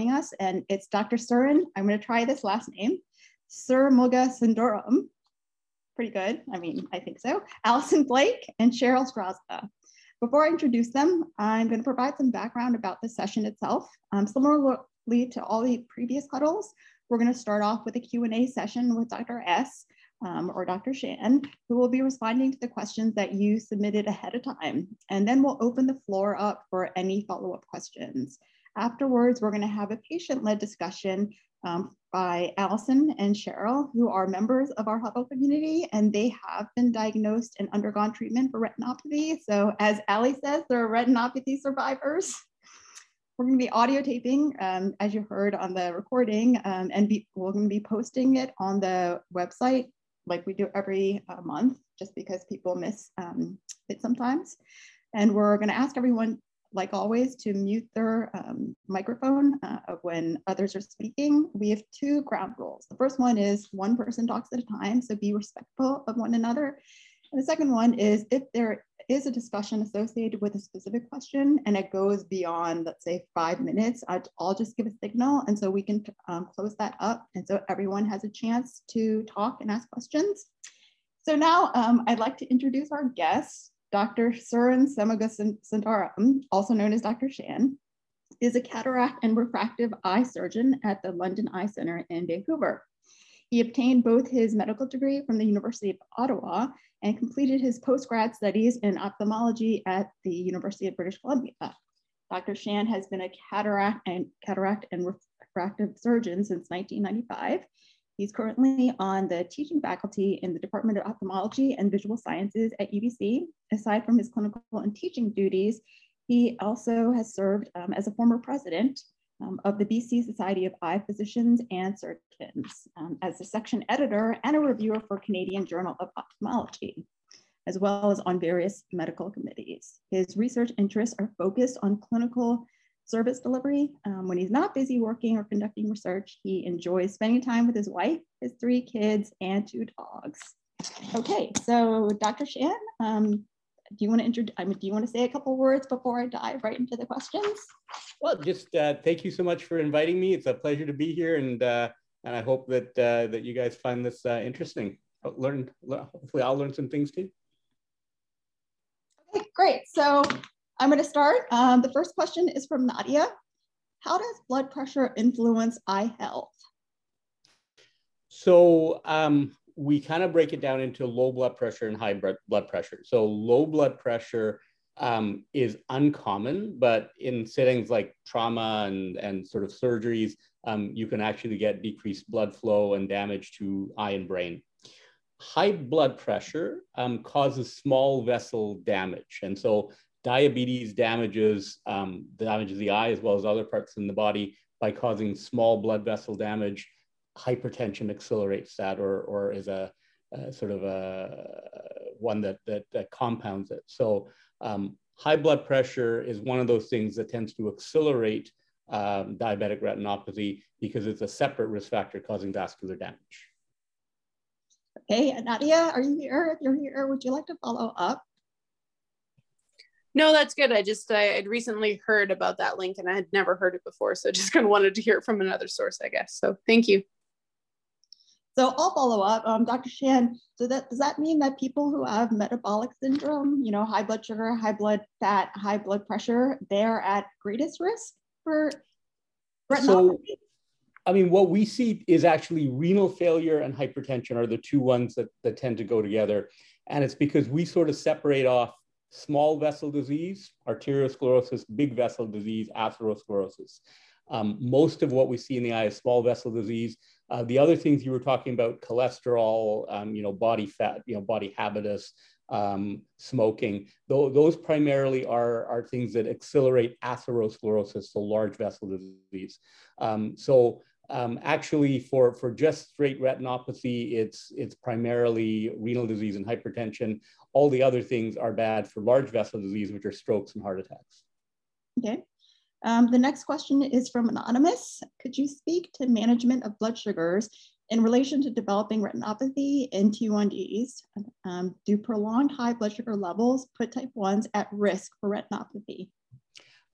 us, and it's Dr. Surin. I'm going to try this last name, Surmugasundaram. Pretty good. I mean, I think so. Allison Blake and Cheryl Strasza. Before I introduce them, I'm going to provide some background about the session itself. Um, similarly to all the previous huddles, we're going to start off with a Q&A session with Dr. S um, or Dr. Shan, who will be responding to the questions that you submitted ahead of time. And then we'll open the floor up for any follow-up questions. Afterwards, we're gonna have a patient-led discussion um, by Allison and Cheryl, who are members of our Hubble community, and they have been diagnosed and undergone treatment for retinopathy. So as Ali says, they're retinopathy survivors. We're going to be audio taping, um, as you heard on the recording, um, and be, we're going to be posting it on the website like we do every uh, month, just because people miss um, it sometimes. And we're going to ask everyone, like always, to mute their um, microphone uh, when others are speaking. We have two ground rules. The first one is one person talks at a time, so be respectful of one another. And the second one is if there is a discussion associated with a specific question and it goes beyond, let's say, five minutes, I'll just give a signal. And so we can um, close that up. And so everyone has a chance to talk and ask questions. So now um, I'd like to introduce our guest, Dr. Surin Semagosundaram, um, also known as Dr. Shan, is a cataract and refractive eye surgeon at the London Eye Center in Vancouver. He obtained both his medical degree from the University of Ottawa and completed his postgrad studies in ophthalmology at the University of British Columbia. Dr. Shan has been a cataract and cataract and refractive surgeon since 1995. He's currently on the teaching faculty in the Department of Ophthalmology and Visual Sciences at UBC. Aside from his clinical and teaching duties, he also has served um, as a former president um, of the BC Society of Eye Physicians and Surgeons um, as a section editor and a reviewer for Canadian Journal of Ophthalmology, as well as on various medical committees. His research interests are focused on clinical service delivery. Um, when he's not busy working or conducting research, he enjoys spending time with his wife, his three kids, and two dogs. Okay, so Dr. Shan, um, do you want to introduce, I mean, do you want to say a couple words before I dive right into the questions? Well, just uh, thank you so much for inviting me. It's a pleasure to be here, and uh, and I hope that uh, that you guys find this uh, interesting. Learn, hopefully, I'll learn some things too. Okay, great. So I'm going to start. Um, the first question is from Nadia. How does blood pressure influence eye health? So um, we kind of break it down into low blood pressure and high blood pressure. So low blood pressure um, is uncommon, but in settings like trauma and, and sort of surgeries, um, you can actually get decreased blood flow and damage to eye and brain. High blood pressure um, causes small vessel damage. And so diabetes damages, um, damages the eye as well as other parts in the body by causing small blood vessel damage hypertension accelerates that or, or is a, a sort of a one that, that, that compounds it. So um, high blood pressure is one of those things that tends to accelerate um, diabetic retinopathy because it's a separate risk factor causing vascular damage. Okay, Nadia, are you here? If you're here, would you like to follow up? No, that's good. I just I had recently heard about that link and I had never heard it before, so just kind of wanted to hear it from another source, I guess. So thank you. So I'll follow up. Um, Dr. Shan, so that, does that mean that people who have metabolic syndrome, you know, high blood sugar, high blood fat, high blood pressure, they're at greatest risk for retinopathy? So, I mean, what we see is actually renal failure and hypertension are the two ones that, that tend to go together. And it's because we sort of separate off small vessel disease, arteriosclerosis, big vessel disease, atherosclerosis. Um, most of what we see in the eye is small vessel disease. Uh, the other things you were talking about, cholesterol, um, you know, body fat, you know, body habitus, um, smoking, th those primarily are, are things that accelerate atherosclerosis, so large vessel disease. Um, so um, actually for, for just straight retinopathy, it's, it's primarily renal disease and hypertension. All the other things are bad for large vessel disease, which are strokes and heart attacks. Okay. Um, the next question is from Anonymous. Could you speak to management of blood sugars in relation to developing retinopathy in T1Ds? Um, do prolonged high blood sugar levels put type 1s at risk for retinopathy?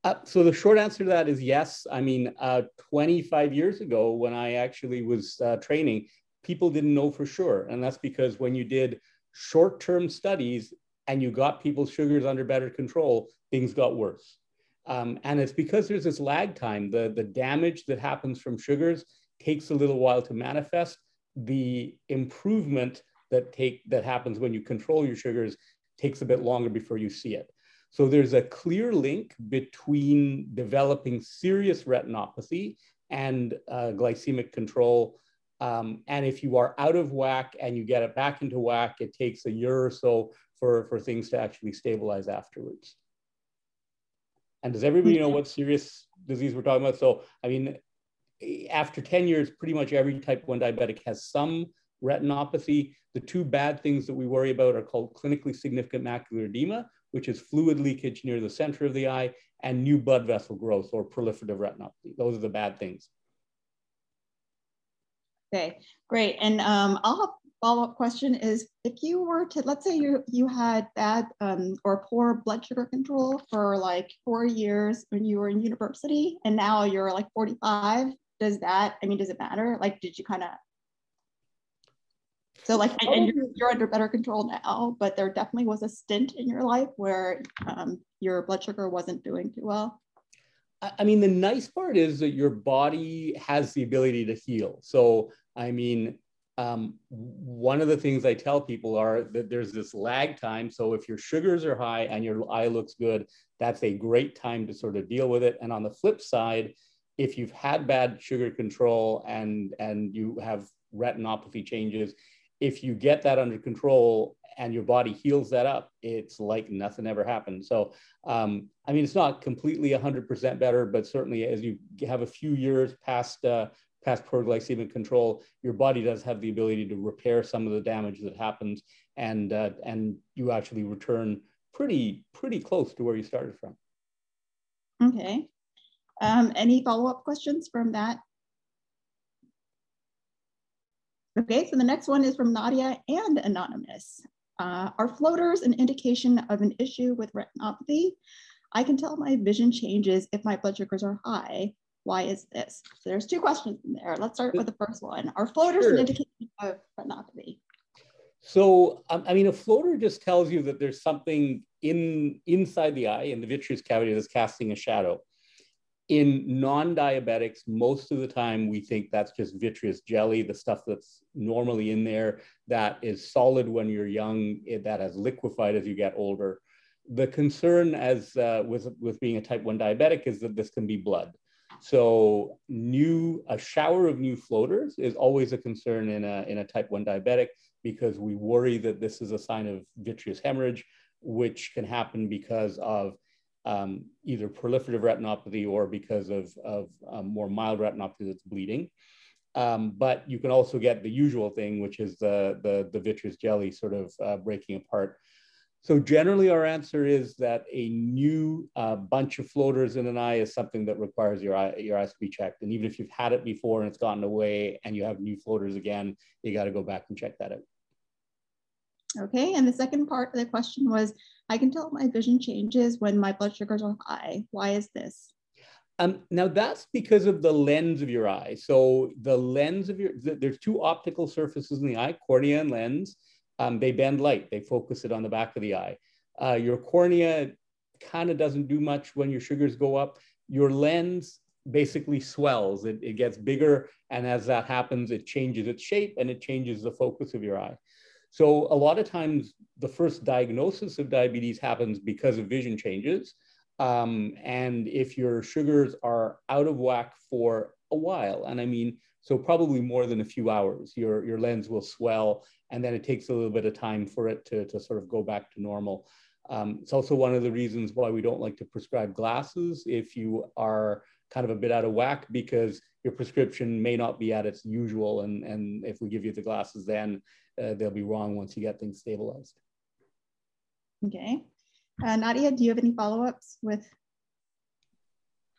Uh, so the short answer to that is yes. I mean, uh, 25 years ago, when I actually was uh, training, people didn't know for sure, and that's because when you did short-term studies and you got people's sugars under better control, things got worse. Um, and it's because there's this lag time. The, the damage that happens from sugars takes a little while to manifest. The improvement that take that happens when you control your sugars takes a bit longer before you see it. So there's a clear link between developing serious retinopathy and uh, glycemic control. Um, and if you are out of whack and you get it back into whack, it takes a year or so for, for things to actually stabilize afterwards. And does everybody know what serious disease we're talking about? So, I mean, after 10 years, pretty much every type 1 diabetic has some retinopathy. The two bad things that we worry about are called clinically significant macular edema, which is fluid leakage near the center of the eye, and new blood vessel growth or proliferative retinopathy. Those are the bad things. Okay, great. And um, I'll have follow-up question is if you were to let's say you you had bad um, or poor blood sugar control for like four years when you were in university and now you're like 45 does that i mean does it matter like did you kind of so like, and you're, you're, under better control now, but there definitely was a stint in your life where um, your blood sugar wasn't doing too well. I mean, the nice part is that your body has the ability to heal. So, I mean, um, one of the things I tell people are that there's this lag time. So if your sugars are high and your eye looks good, that's a great time to sort of deal with it. And on the flip side, if you've had bad sugar control and and you have retinopathy changes, if you get that under control and your body heals that up, it's like nothing ever happened. So, um, I mean, it's not completely 100% better, but certainly as you have a few years past uh, past poor glycemic control, your body does have the ability to repair some of the damage that happens, and uh, and you actually return pretty pretty close to where you started from. Okay. Um, any follow up questions from that Okay, so the next one is from Nadia and Anonymous. Uh, are floaters an indication of an issue with retinopathy? I can tell my vision changes if my blood sugars are high. Why is this? So there's two questions in there. Let's start with the first one. Are floaters sure. an indication of retinopathy? So, um, I mean, a floater just tells you that there's something in inside the eye in the vitreous cavity that's casting a shadow in non-diabetics, most of the time we think that's just vitreous jelly, the stuff that's normally in there that is solid when you're young, that has liquefied as you get older. The concern as uh, with, with being a type 1 diabetic is that this can be blood. So new, a shower of new floaters is always a concern in a, in a type 1 diabetic because we worry that this is a sign of vitreous hemorrhage, which can happen because of um, either proliferative retinopathy or because of, of um, more mild retinopathy that's bleeding. Um, but you can also get the usual thing, which is the, the, the vitreous jelly sort of uh, breaking apart. So generally our answer is that a new uh, bunch of floaters in an eye is something that requires your, eye, your eyes to be checked. And even if you've had it before and it's gotten away and you have new floaters again, you got to go back and check that out. Okay, and the second part of the question was, I can tell my vision changes when my blood sugars are high. Why is this? Um, now that's because of the lens of your eye. So the lens of your, there's two optical surfaces in the eye, cornea and lens. Um, they bend light, they focus it on the back of the eye. Uh, your cornea kind of doesn't do much when your sugars go up. Your lens basically swells, it, it gets bigger. And as that happens, it changes its shape and it changes the focus of your eye. So a lot of times the first diagnosis of diabetes happens because of vision changes. Um, and if your sugars are out of whack for a while, and I mean, so probably more than a few hours, your, your lens will swell and then it takes a little bit of time for it to, to sort of go back to normal. Um, it's also one of the reasons why we don't like to prescribe glasses if you are kind of a bit out of whack because your prescription may not be at its usual. And, and if we give you the glasses, then uh, they'll be wrong once you get things stabilized. Okay. Uh, Nadia, do you have any follow-ups with?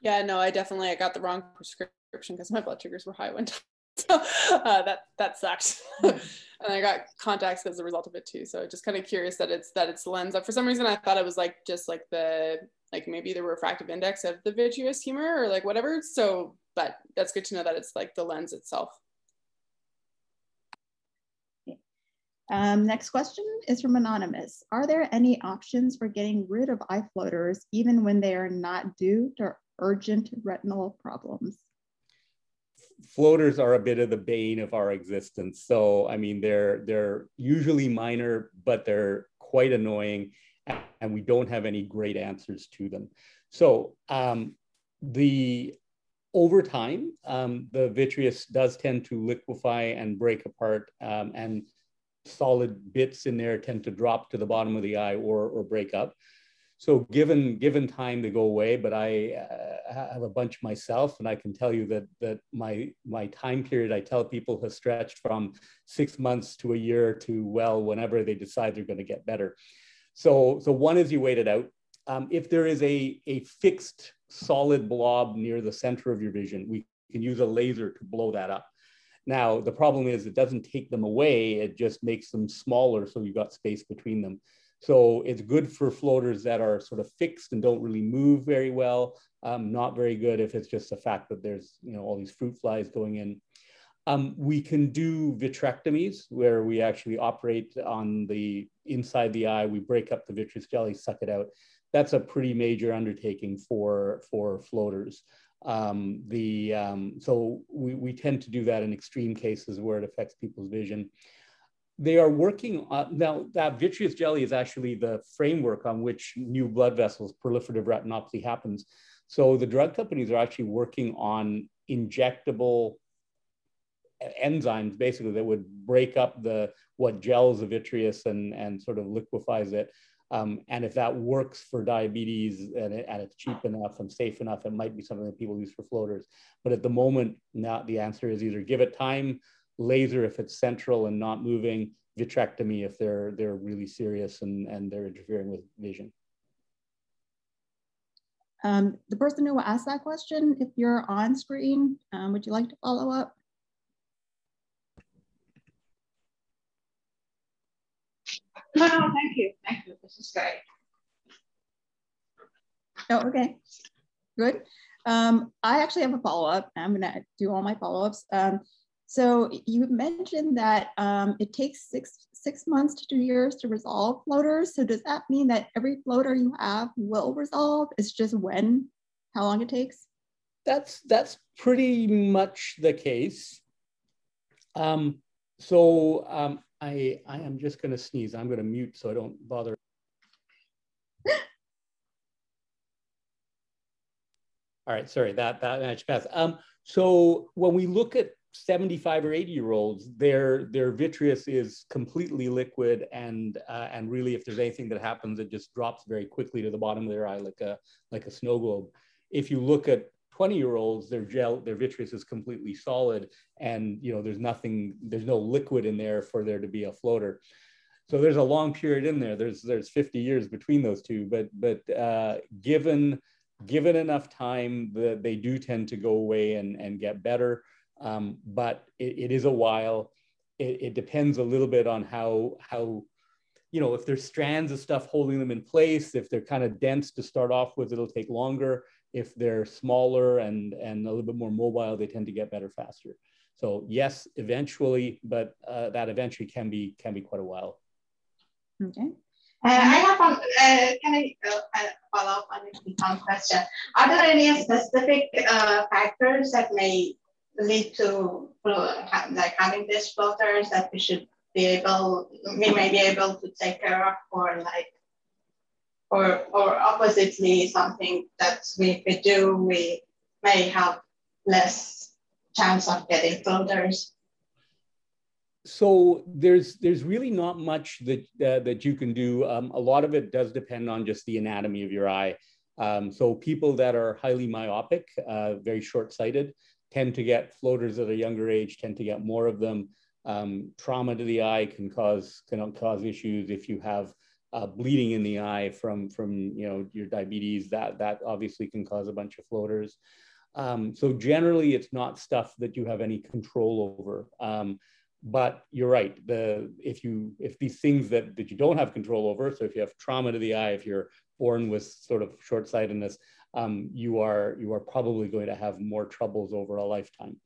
Yeah, no, I definitely I got the wrong prescription because my blood sugars were high one time. so uh, that that sucked. and I got contacts as a result of it too. So just kind of curious that it's that it's lens. Up. For some reason, I thought it was like just like the like maybe the refractive index of the vitreous humor or like whatever. So, but that's good to know that it's like the lens itself. Um, next question is from Anonymous. Are there any options for getting rid of eye floaters even when they are not due to urgent retinal problems? Floaters are a bit of the bane of our existence. So, I mean, they're, they're usually minor, but they're quite annoying and we don't have any great answers to them. So um, the over time, um, the vitreous does tend to liquefy and break apart um, and solid bits in there tend to drop to the bottom of the eye or, or break up. So given given time to go away, but I uh, have a bunch myself, and I can tell you that that my my time period I tell people has stretched from six months to a year to well whenever they decide they're going to get better. So so one is you wait it out. Um, if there is a a fixed solid blob near the center of your vision, we can use a laser to blow that up. Now, the problem is it doesn't take them away, it just makes them smaller so you've got space between them. So it's good for floaters that are sort of fixed and don't really move very well. Um, not very good if it's just the fact that there's you know all these fruit flies going in. Um, we can do vitrectomies where we actually operate on the inside the eye. We break up the vitreous jelly, suck it out. That's a pretty major undertaking for for floaters. Um, the um, so we, we tend to do that in extreme cases where it affects people's vision. They are working on now that vitreous jelly is actually the framework on which new blood vessels, proliferative retinopathy happens. So the drug companies are actually working on injectable enzymes basically that would break up the what gels the vitreous and, and sort of liquefies it um, and if that works for diabetes and, it, and, it's cheap enough and safe enough, it might be something that people use for floaters. But at the moment, now the answer is either give it time, laser if it's central and not moving, vitrectomy if they're they're really serious and, and they're interfering with vision. Um, the person who asked that question, if you're on screen, um, would you like to follow up? No, no, thank you. Thank you. This is great. Oh, okay. Good. Um, I actually have a follow-up. I'm gonna do all my follow-ups. Um, so you mentioned that um, it takes six six months to two years to resolve floaters. So does that mean that every floater you have will resolve? It's just when, how long it takes? That's that's pretty much the case. Um, so um, I, I am just going to sneeze. I'm going to mute so I don't bother. All right, sorry, that, that match pass. Um, so when we look at 75 or 80 year olds, their, their vitreous is completely liquid and, uh, and really if there's anything that happens, it just drops very quickly to the bottom of their eye like a, like a snow globe. If you look at 20 year olds, their gel, their vitreous is completely solid and, you know, there's nothing, there's no liquid in there for there to be a floater. So there's a long period in there. There's, there's 50 years between those two, but, but uh, given, given enough time, the, they do tend to go away and, and get better. Um, but it, it is a while. It, it depends a little bit on how, how, you know, if there's strands of stuff holding them in place, if they're kind of dense to start off with, it'll take longer if they're smaller and, and a little bit more mobile, they tend to get better faster. So yes, eventually, but uh, that eventually can be can be quite a while. Okay. Uh, I have one, uh, can I uh, follow up on the question? Are there any specific uh, factors that may lead to like having these floaters that we should be able, we may be able to take care of or like or, or oppositely, something that we, we do, we may have less chance of getting floaters. So there's there's really not much that uh, that you can do. Um, a lot of it does depend on just the anatomy of your eye. Um, so people that are highly myopic, uh, very short-sighted, tend to get floaters at a younger age, tend to get more of them. Um, trauma to the eye can cause can cause issues if you have uh, bleeding in the eye from from you know your diabetes that that obviously can cause a bunch of floaters um, so generally it's not stuff that you have any control over um, but you're right. The if you if these things that that you don't have control over, so if you have trauma to the eye, if you're born with sort of short sightedness, um, you are you are probably going to have more troubles over a lifetime.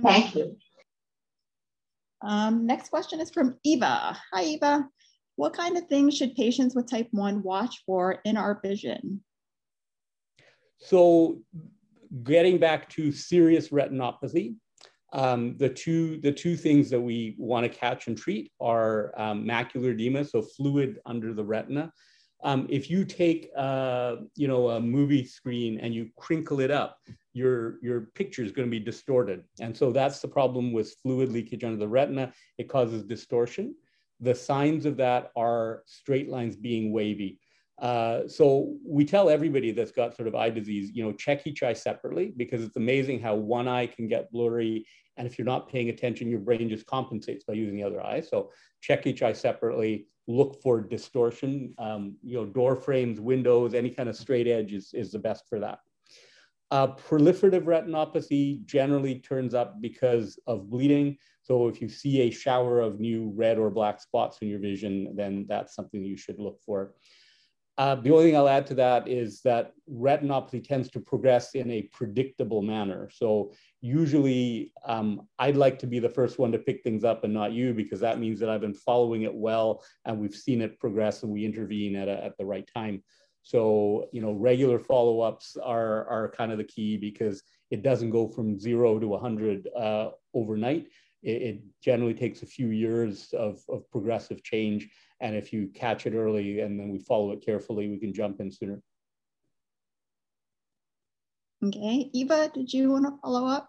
Thank you. Um, next question is from Eva. Hi, Eva. What kind of things should patients with type 1 watch for in our vision? So getting back to serious retinopathy, um, the two the two things that we want to catch and treat are um, macular edema, so fluid under the retina. Um, if you take uh, you know a movie screen and you crinkle it up, your your picture is going to be distorted, and so that's the problem with fluid leakage under the retina. It causes distortion. The signs of that are straight lines being wavy. Uh, so we tell everybody that's got sort of eye disease, you know, check each eye separately because it's amazing how one eye can get blurry. And if you're not paying attention, your brain just compensates by using the other eye. So check each eye separately, look for distortion, um, you know, door frames, windows, any kind of straight edge is, is the best for that. Uh, proliferative retinopathy generally turns up because of bleeding. So if you see a shower of new red or black spots in your vision, then that's something you should look for. Uh, the only thing I'll add to that is that retinopathy tends to progress in a predictable manner. So usually um, I'd like to be the first one to pick things up and not you because that means that I've been following it well and we've seen it progress and we intervene at, a, at the right time. So, you know, regular follow-ups are, are kind of the key because it doesn't go from zero to 100 uh, overnight. It, it generally takes a few years of, of progressive change and if you catch it early and then we follow it carefully, we can jump in sooner. Okay, Eva, did you want to follow up?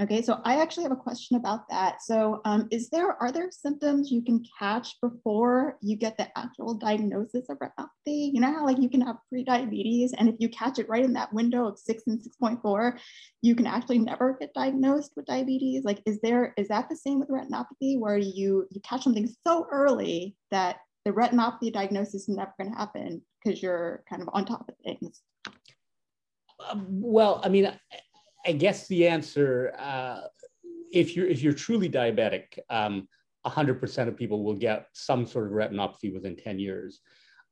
Okay, so I actually have a question about that. So um, is there, are there symptoms you can catch before you get the actual diagnosis of retinopathy? You know how like you can have pre-diabetes and if you catch it right in that window of six and 6.4, you can actually never get diagnosed with diabetes. Like, is there, is that the same with retinopathy where you, you catch something so early that the retinopathy diagnosis is never gonna happen because you're kind of on top of things? Um, well, I mean, I guess the answer, uh, if you're if you're truly diabetic, um, 100% of people will get some sort of retinopathy within 10 years.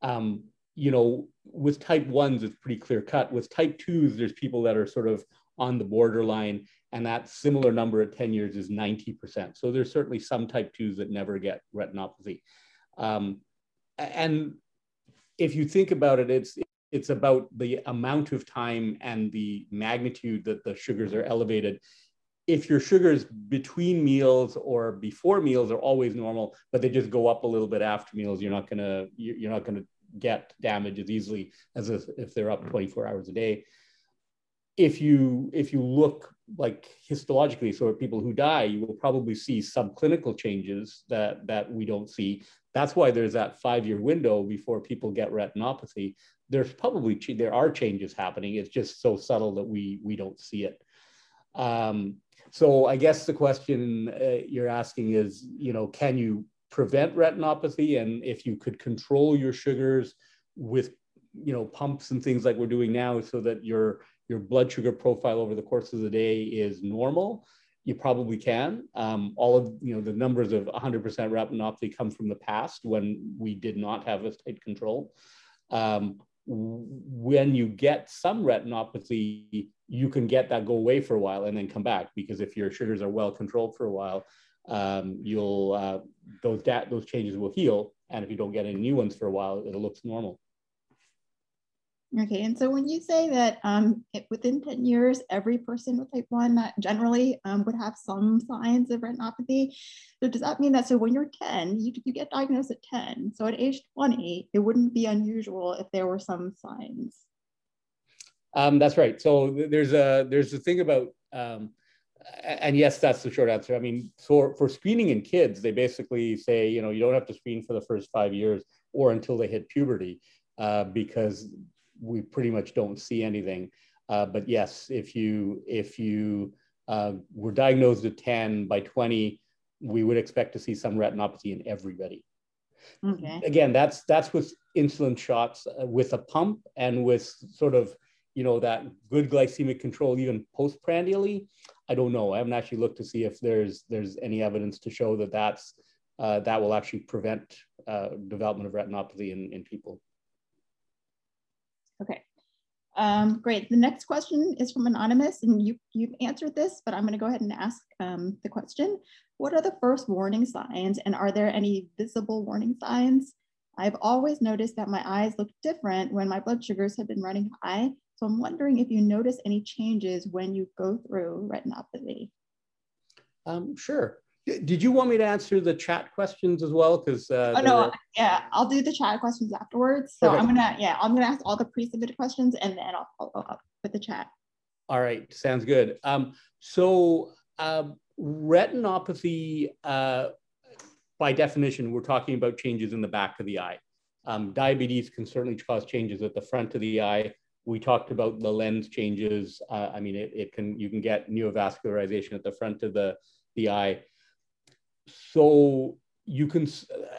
Um, you know, with type ones, it's pretty clear cut. With type twos, there's people that are sort of on the borderline, and that similar number at 10 years is 90%. So there's certainly some type twos that never get retinopathy. Um, and if you think about it, it's it's about the amount of time and the magnitude that the sugars are elevated. If your sugars between meals or before meals are always normal, but they just go up a little bit after meals, you're not gonna you're not gonna get damage as easily as if they're up 24 hours a day. If you if you look like histologically, so people who die, you will probably see subclinical changes that that we don't see. That's why there's that five-year window before people get retinopathy there's probably there are changes happening. It's just so subtle that we we don't see it. Um, so I guess the question uh, you're asking is, you know, can you prevent retinopathy? And if you could control your sugars with, you know, pumps and things like we're doing now, so that your your blood sugar profile over the course of the day is normal, you probably can. Um, all of you know the numbers of 100% retinopathy come from the past when we did not have this tight control. Um, when you get some retinopathy, you can get that go away for a while and then come back because if your sugars are well controlled for a while, um, you'll uh, those those changes will heal, and if you don't get any new ones for a while, it looks normal. Okay, and so when you say that um, it, within 10 years, every person with type 1 generally um, would have some signs of retinopathy, so does that mean that so when you're 10, you, you get diagnosed at 10, so at age 20, it wouldn't be unusual if there were some signs? Um, that's right. So there's a there's a thing about, um, and yes, that's the short answer. I mean, for, for screening in kids, they basically say, you know, you don't have to screen for the first five years or until they hit puberty. Uh, because we pretty much don't see anything. Uh, but yes, if you if you uh, were diagnosed at 10 by 20, we would expect to see some retinopathy in everybody. Okay. Again, that's that's with insulin shots uh, with a pump and with sort of you know that good glycemic control even postprandially. I don't know. I haven't actually looked to see if there's there's any evidence to show that that's uh, that will actually prevent uh, development of retinopathy in, in people. Okay. Um, great. The next question is from Anonymous, and you, you've answered this, but I'm going to go ahead and ask um, the question. What are the first warning signs, and are there any visible warning signs? I've always noticed that my eyes look different when my blood sugars have been running high. So I'm wondering if you notice any changes when you go through retinopathy. Um, sure. Did you want me to answer the chat questions as well? Because uh, oh no, were... yeah, I'll do the chat questions afterwards. So I'm gonna yeah, I'm gonna ask all the pre-submitted questions and then I'll follow up with the chat. All right, sounds good. Um, so uh, retinopathy, uh, by definition, we're talking about changes in the back of the eye. Um, diabetes can certainly cause changes at the front of the eye. We talked about the lens changes. Uh, I mean, it, it can you can get neovascularization at the front of the the eye so you can,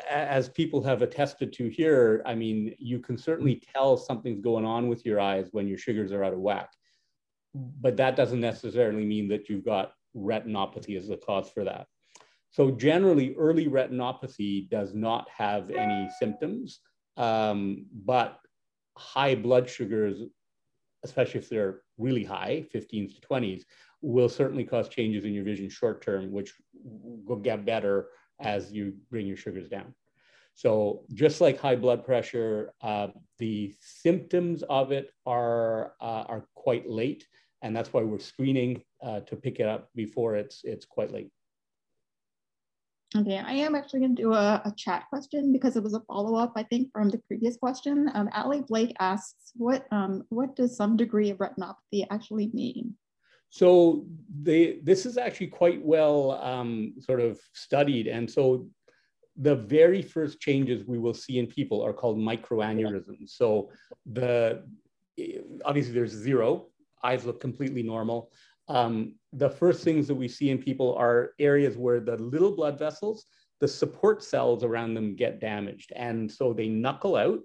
as people have attested to here, I mean, you can certainly tell something's going on with your eyes when your sugars are out of whack. But that doesn't necessarily mean that you've got retinopathy as the cause for that. So generally, early retinopathy does not have any symptoms, um, but high blood sugars, especially if they're really high, 15s to 20s, will certainly cause changes in your vision short term, which will get better as you bring your sugars down. So just like high blood pressure, uh, the symptoms of it are, uh, are quite late. And that's why we're screening uh, to pick it up before it's, it's quite late. Okay, I am actually going to do a, a, chat question because it was a follow-up, I think, from the previous question. Um, Ali Blake asks, what, um, what does some degree of retinopathy actually mean? So they, this is actually quite well um, sort of studied. And so the very first changes we will see in people are called microaneurysms. So the obviously there's zero, eyes look completely normal. Um, the first things that we see in people are areas where the little blood vessels, the support cells around them get damaged. And so they knuckle out.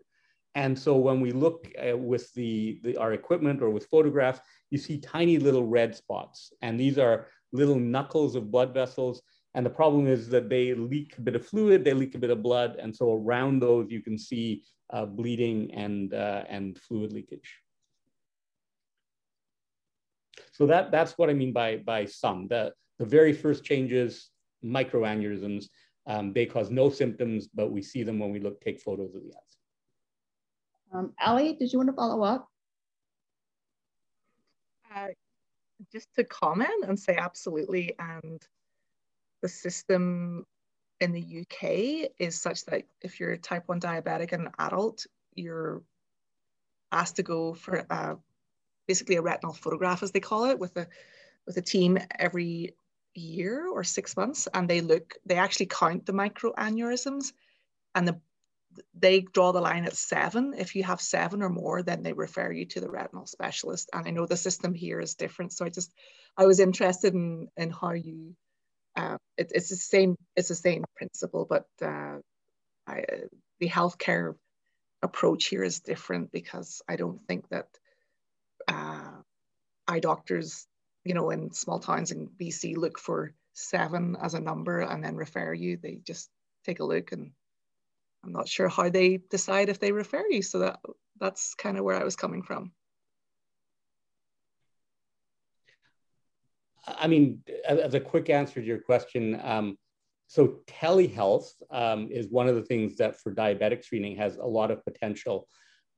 And so when we look uh, with the, the, our equipment or with photographs, you see tiny little red spots. And these are little knuckles of blood vessels. And the problem is that they leak a bit of fluid, they leak a bit of blood. And so around those, you can see uh, bleeding and, uh, and fluid leakage. So that, that's what I mean by, by some. The, the very first changes, microaneurysms, um, they cause no symptoms, but we see them when we look, take photos of the eyes. Um, Ali, did you want to follow up? Uh, just to comment and say absolutely. And the system in the UK is such that if you're type 1 diabetic and an adult, you're asked to go for a, basically a retinal photograph, as they call it, with a with a team every year or six months, and they look, they actually count the microaneurysms, and the they draw the line at seven. If you have seven or more, then they refer you to the retinal specialist. And I know the system here is different. So I just, I was interested in, in how you, uh, it, it's the same, it's the same principle, but uh, I, the healthcare approach here is different because I don't think that uh, eye doctors, you know, in small towns in BC look for seven as a number and then refer you. They just take a look and I'm not sure how they decide if they refer you. So that that's kind of where I was coming from. I mean, as a quick answer to your question, um, so telehealth um, is one of the things that for diabetic screening has a lot of potential.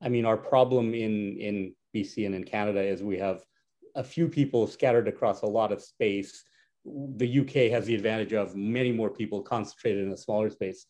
I mean, our problem in, in BC and in Canada is we have a few people scattered across a lot of space. The UK has the advantage of many more people concentrated in a smaller space.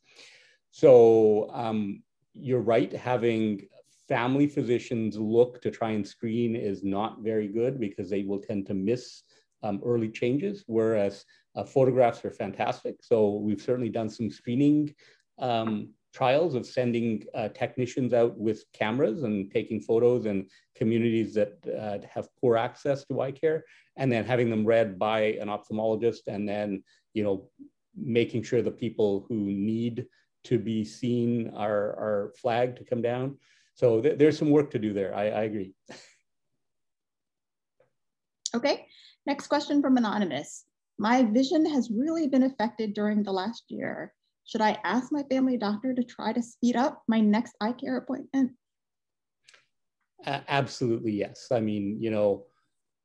So um, you're right, having family physicians look to try and screen is not very good because they will tend to miss um, early changes, whereas uh, photographs are fantastic. So we've certainly done some screening um, trials of sending uh, technicians out with cameras and taking photos in communities that uh, have poor access to eye care, and then having them read by an ophthalmologist, and then you know making sure the people who need to be seen our, are flagged to come down. So th there's some work to do there. I, I agree. Okay, next question from Anonymous. My vision has really been affected during the last year. Should I ask my family doctor to try to speed up my next eye care appointment? Uh, absolutely, yes. I mean, you know,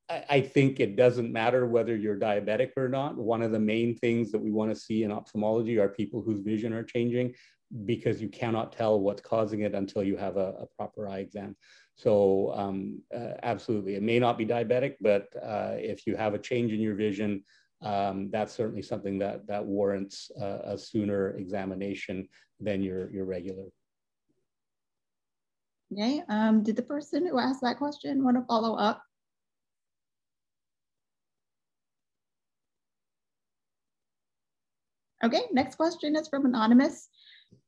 I, think it doesn't matter whether you're diabetic or not. One of the main things that we want to see in ophthalmology are people whose vision are changing because you cannot tell what's causing it until you have a, a proper eye exam. So um, uh, absolutely, it may not be diabetic, but uh, if you have a change in your vision, um, that's certainly something that that warrants uh, a sooner examination than your your regular. Okay. Um, did the person who asked that question want to follow up? Okay, next question is from Anonymous.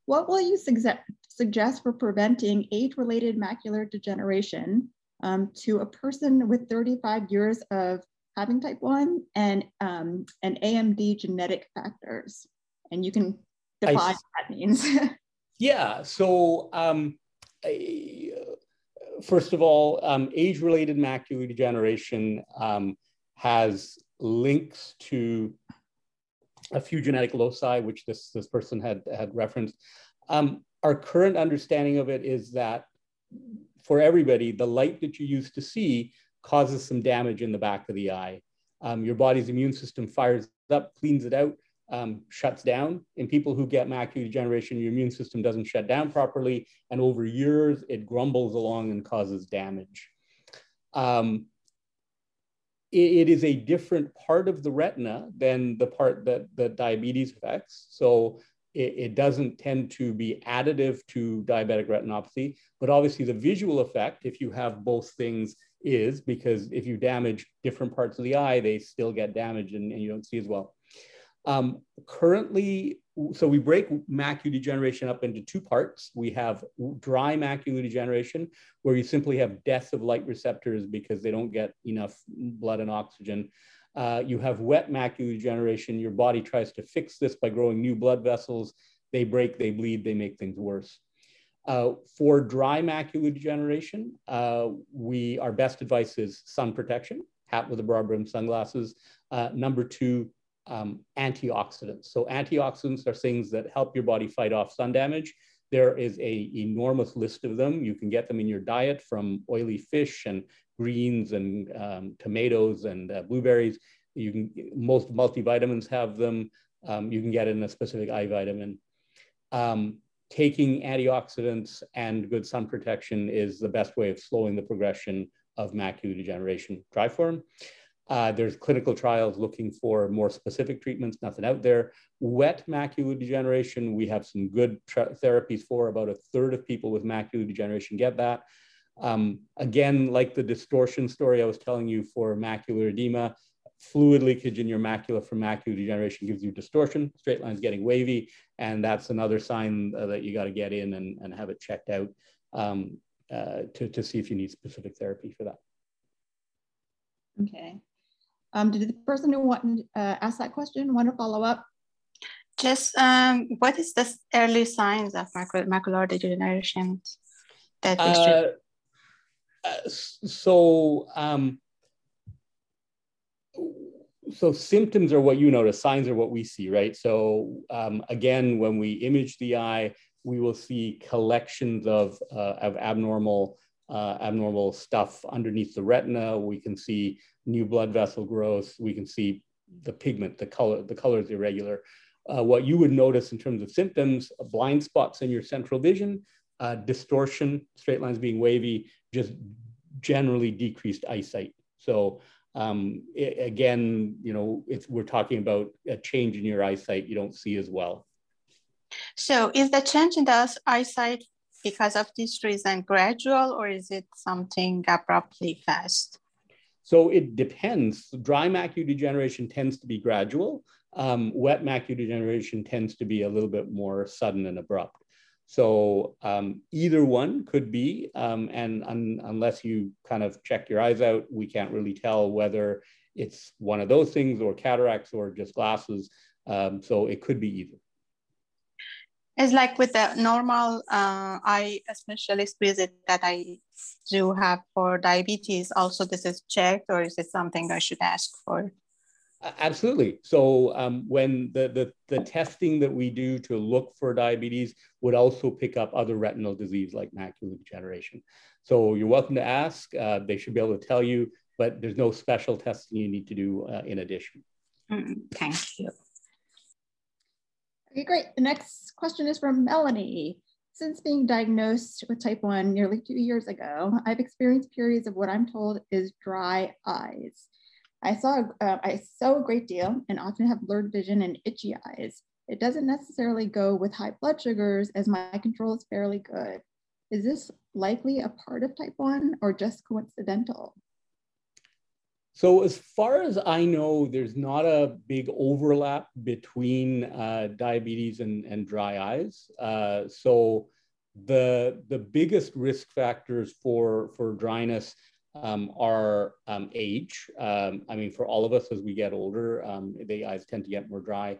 What will you suggest for preventing age-related macular degeneration um, to a person with 35 years of having type 1 and, um, and AMD genetic factors? And you can define I, what that means. yeah, so um, I, first of all, um, age-related macular degeneration um, has links to a few genetic loci, which this, this person had, had referenced. Um, our current understanding of it is that for everybody, the light that you used to see causes some damage in the back of the eye. Um, your body's immune system fires up, cleans it out, um, shuts down. In people who get macular degeneration, your immune system doesn't shut down properly. And over years, it grumbles along and causes damage. Um, it, is a different part of the retina than the part that, that diabetes affects. So it, it, doesn't tend to be additive to diabetic retinopathy, but obviously the visual effect, if you have both things, is because if you damage different parts of the eye, they still get damaged and, and you don't see as well. Um, currently, so we break macular degeneration up into two parts. We have dry macular degeneration, where you simply have death of light receptors because they don't get enough blood and oxygen. Uh, you have wet macular degeneration. Your body tries to fix this by growing new blood vessels. They break, they bleed, they make things worse. Uh, for dry macular degeneration, uh, we our best advice is sun protection, hat with a broad brim sunglasses. Uh, number two, um, antioxidants. So antioxidants are things that help your body fight off sun damage. There is a enormous list of them. You can get them in your diet from oily fish and greens and um, tomatoes and uh, blueberries. You can most multivitamins have them. Um, you can get in a specific eye vitamin. Um, taking antioxidants and good sun protection is the best way of slowing the progression of macular degeneration dry form. Uh, there's clinical trials looking for more specific treatments, nothing out there. Wet macular degeneration, we have some good therapies for. About a third of people with macular degeneration get that. Um, again, like the distortion story I was telling you for macular edema, fluid leakage in your macula from macular degeneration gives you distortion, straight lines getting wavy, and that's another sign uh, that you got to get in and, and have it checked out um, uh, to, to see if you need specific therapy for that. Okay. Um, did the person who wanted uh, ask that question want to follow up? Just um, what is the early signs of macular degeneration that uh, uh, so um, so symptoms are what you notice signs are what we see right so um, again when we image the eye we will see collections of, uh, of abnormal uh, abnormal stuff underneath the retina. We can see new blood vessel growth. We can see the pigment, the color, the color is irregular. Uh, what you would notice in terms of symptoms, blind spots in your central vision, uh, distortion, straight lines being wavy, just generally decreased eyesight. So um, it, again, you know, we're talking about a change in your eyesight, you don't see as well. So is the change in the eyesight because of this reason gradual or is it something abruptly fast? So it depends. Dry macular degeneration tends to be gradual. Um, wet macular degeneration tends to be a little bit more sudden and abrupt. So um, either one could be, um, and un unless you kind of check your eyes out, we can't really tell whether it's one of those things or cataracts or just glasses. Um, so it could be either. It's like with the normal uh, eye specialist visit that I do have for diabetes. Also, this is checked, or is it something I should ask for? Absolutely. So um, when the, the, the testing that we do to look for diabetes would also pick up other retinal disease like macular degeneration. So you're welcome to ask. Uh, they should be able to tell you, but there's no special testing you need to do uh, in addition. Mm, thank you. Okay, great. The next question is from Melanie. Since being diagnosed with type 1 nearly two years ago, I've experienced periods of what I'm told is dry eyes. I saw uh, I sew a great deal and often have blurred vision and itchy eyes. It doesn't necessarily go with high blood sugars as my control is fairly good. Is this likely a part of type 1 or just coincidental? So as far as I know, there's not a big overlap between uh, diabetes and, and dry eyes. Uh, so the, the biggest risk factors for, for dryness um, are um, age. Um, I mean, for all of us as we get older, um, the eyes tend to get more dry.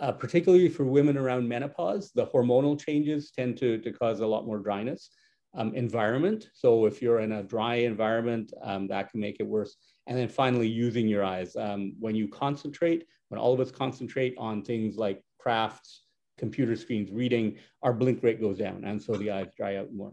Uh, particularly for women around menopause, the hormonal changes tend to, to cause a lot more dryness. Um, environment, so if you're in a dry environment, um, that can make it worse. And then finally, using your eyes. when you concentrate, when all of us concentrate on things like crafts, computer screens, reading, our blink rate goes down, and so the eyes dry out more.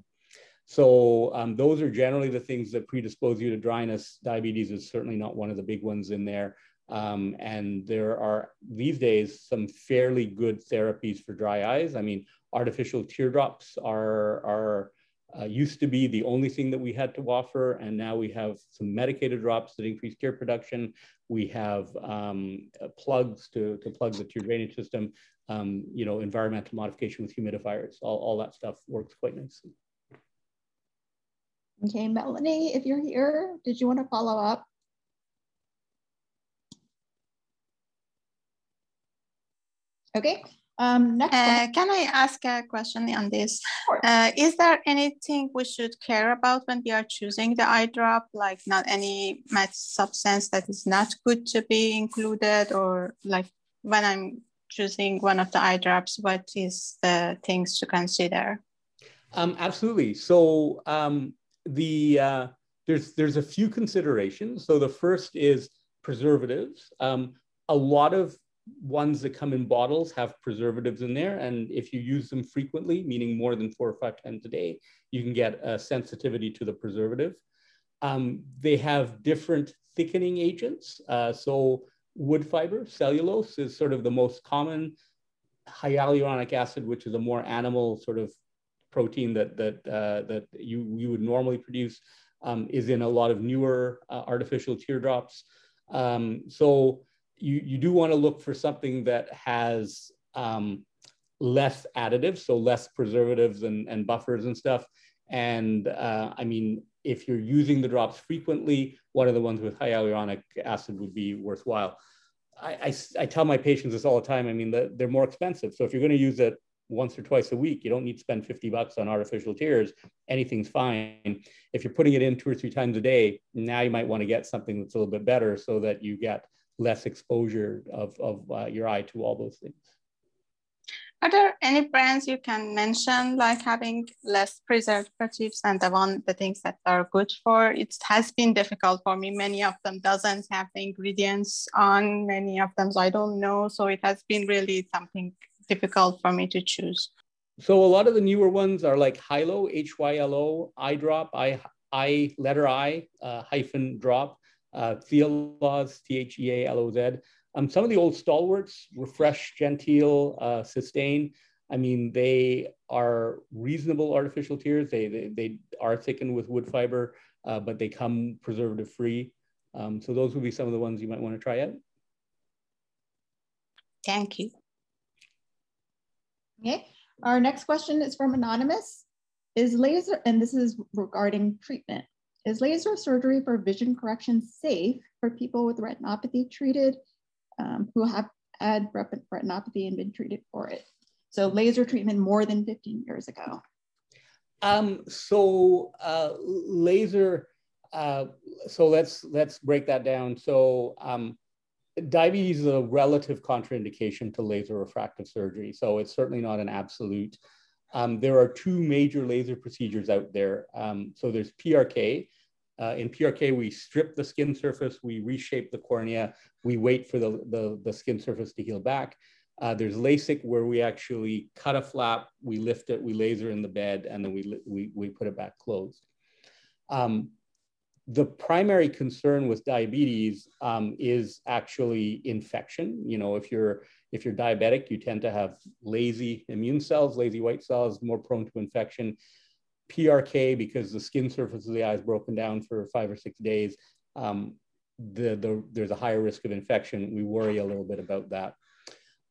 So um, those are generally the things that predispose you to dryness. Diabetes is certainly not one of the big ones in there. Um, and there are these days some fairly good therapies for dry eyes. I mean, artificial teardrops are, are uh, used to be the only thing that we had to offer, and now we have some medicated drops that increase tear production. We have um, uh, plugs to, to plug the tear drainage system, um, you know, environmental modification with humidifiers. All, all that stuff works quite nicely. Okay, Melanie, if you're here, did you want to follow up? Okay, um, next uh, Can I ask a question on this? Uh, is there anything we should care about when we are choosing the eye drop, like not any substance that is not good to be included or like when I'm choosing one of the eye drops, what is the things to consider? Um, absolutely. So um, the uh, there's there's a few considerations. So the first is preservatives. Um, a lot of ones that come in bottles have preservatives in there, and if you use them frequently, meaning more than four or five times a day, you can get a sensitivity to the preservative. Um, they have different thickening agents. Uh, so wood fiber, cellulose, is sort of the most common. Hyaluronic acid, which is a more animal sort of protein that that uh, that you you would normally produce um, is in a lot of newer uh, artificial teardrops. Um, so you you do want to look for something that has um, less additives, so less preservatives and, and buffers and stuff. And uh, I mean, if you're using the drops frequently, one of the ones with hyaluronic acid would be worthwhile. I, I, I tell my patients this all the time. I mean, the, they're more expensive. So if you're going to use it once or twice a week. You don't need to spend 50 bucks on artificial tears. Anything's fine. If you're putting it in two or three times a day, now you might want to get something that's a little bit better so that you get less exposure of, of uh, your eye to all those things. Are there any brands you can mention, like having less preservatives and the one the things that are good for? It has been difficult for me. Many of them doesn't have the ingredients on many of them, so I don't know. So it has been really something difficult for me to choose. So a lot of the newer ones are like Hylo, H-Y-L-O, eye drop, I, I letter I uh, hyphen drop, uh, Thealoz, T-H-E-A-L-O-Z. Um, some of the old stalwarts, Refresh, GenTeal, uh, Systane. I mean, they are reasonable artificial tears. They, they, they are thickened with wood fiber, uh, but they come preservative free. Um, so those would be some of the ones you might want to try out. Thank you. Okay, our next question is from Anonymous. Is laser, and this is regarding treatment, is laser surgery for vision correction safe for people with retinopathy treated um, who have had retinopathy and been treated for it? So laser treatment more than 15 years ago. Um, so uh, laser, uh, so let's let's break that down. So um, diabetes is a relative contraindication to laser refractive surgery, so it's certainly not an absolute. Um, there are two major laser procedures out there. Um, so there's PRK. Uh, in PRK, we strip the skin surface, we reshape the cornea, we wait for the, the, the skin surface to heal back. Uh, there's LASIK where we actually cut a flap, we lift it, we laser in the bed, and then we, we, we put it back closed. Um, the primary concern with diabetes um, is actually infection. You know, if you're if you're diabetic, you tend to have lazy immune cells, lazy white cells, more prone to infection. PRK, because the skin surface of the eye is broken down for five or six days, um, the, the, there's a higher risk of infection. We worry a little bit about that.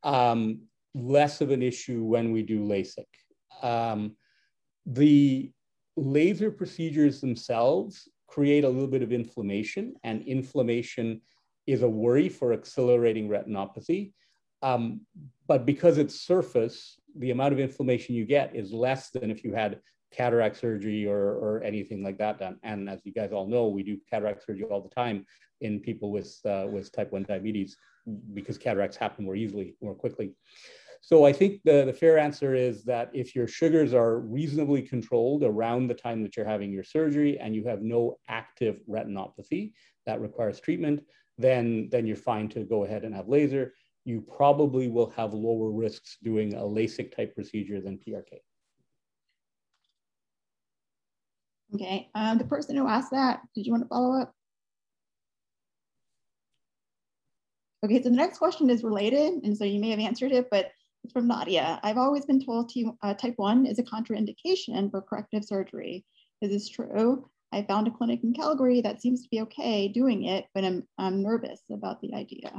Um, less of an issue when we do LASIK. Um, the laser procedures themselves create a little bit of inflammation, and inflammation is a worry for accelerating retinopathy. Um, but because it's surface, the amount of inflammation you get is less than if you had cataract surgery or, or anything like that done. And as you guys all know, we do cataract surgery all the time in people with, uh, with type 1 diabetes because cataracts happen more easily, more quickly. So I think the, the fair answer is that if your sugars are reasonably controlled around the time that you're having your surgery and you have no active retinopathy that requires treatment, then, then you're fine to go ahead and have laser. You probably will have lower risks doing a LASIK type procedure than PRK. Okay, um, the person who asked that, did you want to follow up? Okay, so the next question is related, and so you may have answered it, but it's from Nadia. I've always been told T, uh, type 1 is a contraindication for corrective surgery. Is this true? I found a clinic in Calgary that seems to be okay doing it, but I'm, I'm nervous about the idea.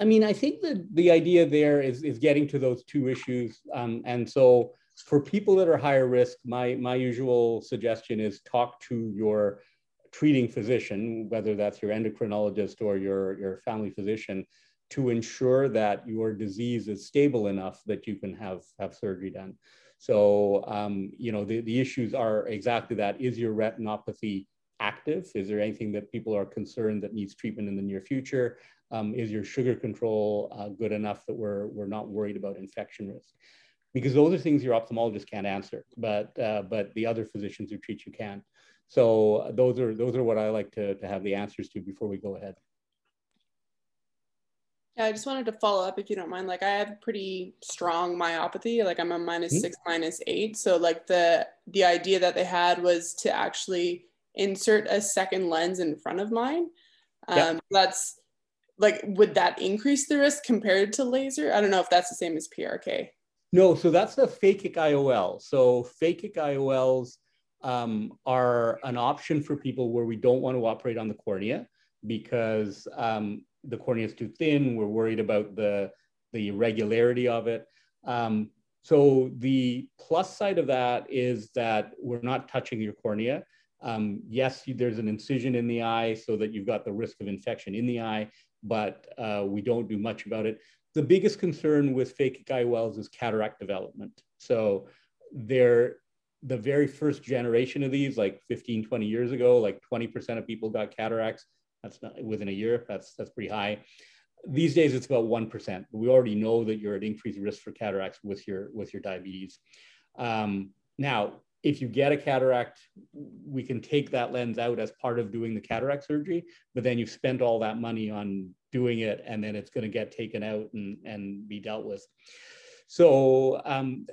I mean, I think that the idea there is, is getting to those two issues. Um, and so for people that are higher risk, my, my usual suggestion is talk to your treating physician, whether that's your endocrinologist or your, your family physician, to ensure that your disease is stable enough that you can have, have surgery done. So, um, you know, the, the issues are exactly that. Is your retinopathy active? Is there anything that people are concerned that needs treatment in the near future? Um, is your sugar control uh, good enough that we're, we're not worried about infection risk? Because those are things your ophthalmologist can't answer, but, uh, but the other physicians who treat you can. So those are, those are what I like to, to have the answers to before we go ahead. Yeah, I just wanted to follow up if you don't mind. Like I have pretty strong myopathy. Like I'm a minus mm-hmm. six, minus eight. So like the the idea that they had was to actually insert a second lens in front of mine. Um, yeah. That's like would that increase the risk compared to laser? I don't know if that's the same as PRK. No, so that's the phakic IOL. So phakic IOLs um, are an option for people where we don't want to operate on the cornea because um, the cornea is too thin. We're worried about the, the regularity of it. Um, so the plus side of that is that we're not touching your cornea. Um, yes, there's an incision in the eye so that you've got the risk of infection in the eye, but uh, we don't do much about it. The biggest concern with phakic IOLs is cataract development. So they're the very first generation of these, like 15, 20 years ago, like 20% of people got cataracts. That's not within a year. That's that's pretty high. These days, it's about one percent. We already know that you're at increased risk for cataracts with your with your diabetes. Um, now, if you get a cataract, we can take that lens out as part of doing the cataract surgery, but then you've spent all that money on doing it, and then it's going to get taken out and, and be dealt with. So um,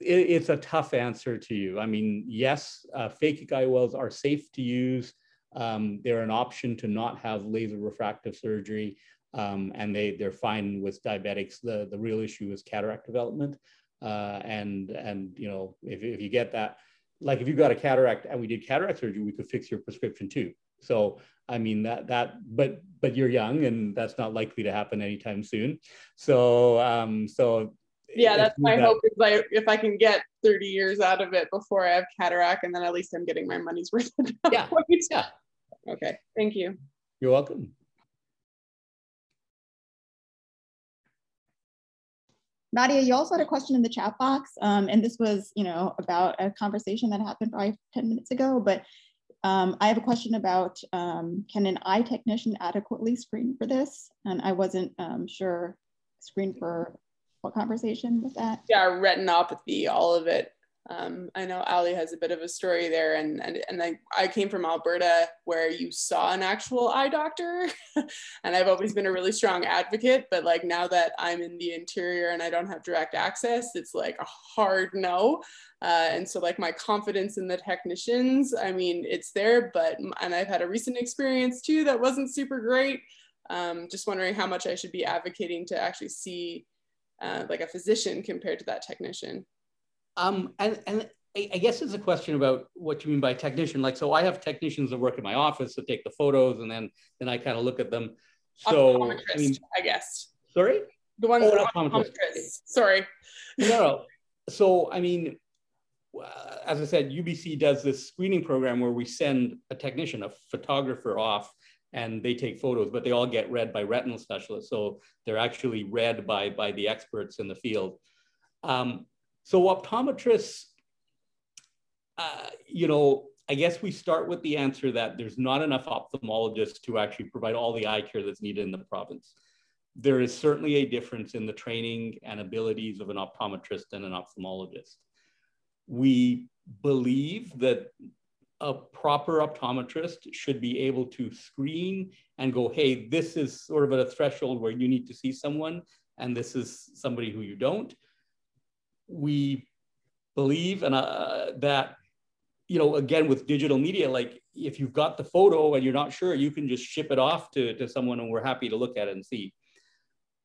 it, it's a tough answer to you. I mean, yes, uh, phakic IOLs are safe to use. Um, they're an option to not have laser refractive surgery, um, and they, they're fine with diabetics. The, the real issue is cataract development. Uh, and, and, you know, if, if you get that, like if you got a cataract and we did cataract surgery, we could fix your prescription too. So, I mean, that, that, but, but you're young and that's not likely to happen anytime soon. So, um, so yeah that's my that. hope is like if i can get 30 years out of it before i have cataract and then at least i'm getting my money's worth yeah yeah okay thank you you're welcome Nadia, you also had a question in the chat box, um, and this was, you know, about a conversation that happened probably 10 minutes ago, but um, I have a question about um, can an eye technician adequately screen for this? And I wasn't um, sure screen for what conversation was that? Yeah, retinopathy, all of it. Um, I know Ali has a bit of a story there, and and and I, I came from Alberta where you saw an actual eye doctor, and I've always been a really strong advocate. But like now that I'm in the interior and I don't have direct access, it's like a hard no. Uh, and so like my confidence in the technicians, I mean, it's there, but and I've had a recent experience too that wasn't super great. Um, just wondering how much I should be advocating to actually see uh, like a physician compared to that technician. Um, and, and I guess it's a question about what you mean by technician. Like, so I have technicians that work in my office that take the photos, and then then I kind of look at them. So I mean, I guess. Sorry. The one. Oh, optometrist. Sorry. No, no. So I mean, as I said, UBC does this screening program where we send a technician, a photographer off, and they take photos, but they all get read by retinal specialists. So they're actually read by by the experts in the field. Um, so optometrists, uh, you know, I guess we start with the answer that there's not enough ophthalmologists to actually provide all the eye care that's needed in the province. There is certainly a difference in the training and abilities of an optometrist and an ophthalmologist. We believe that a proper optometrist should be able to screen and go, hey, this is sort of at a threshold where you need to see someone, and this is somebody who you don't we believe and uh, that you know again with digital media like if you've got the photo and you're not sure you can just ship it off to, to someone and we're happy to look at it and see.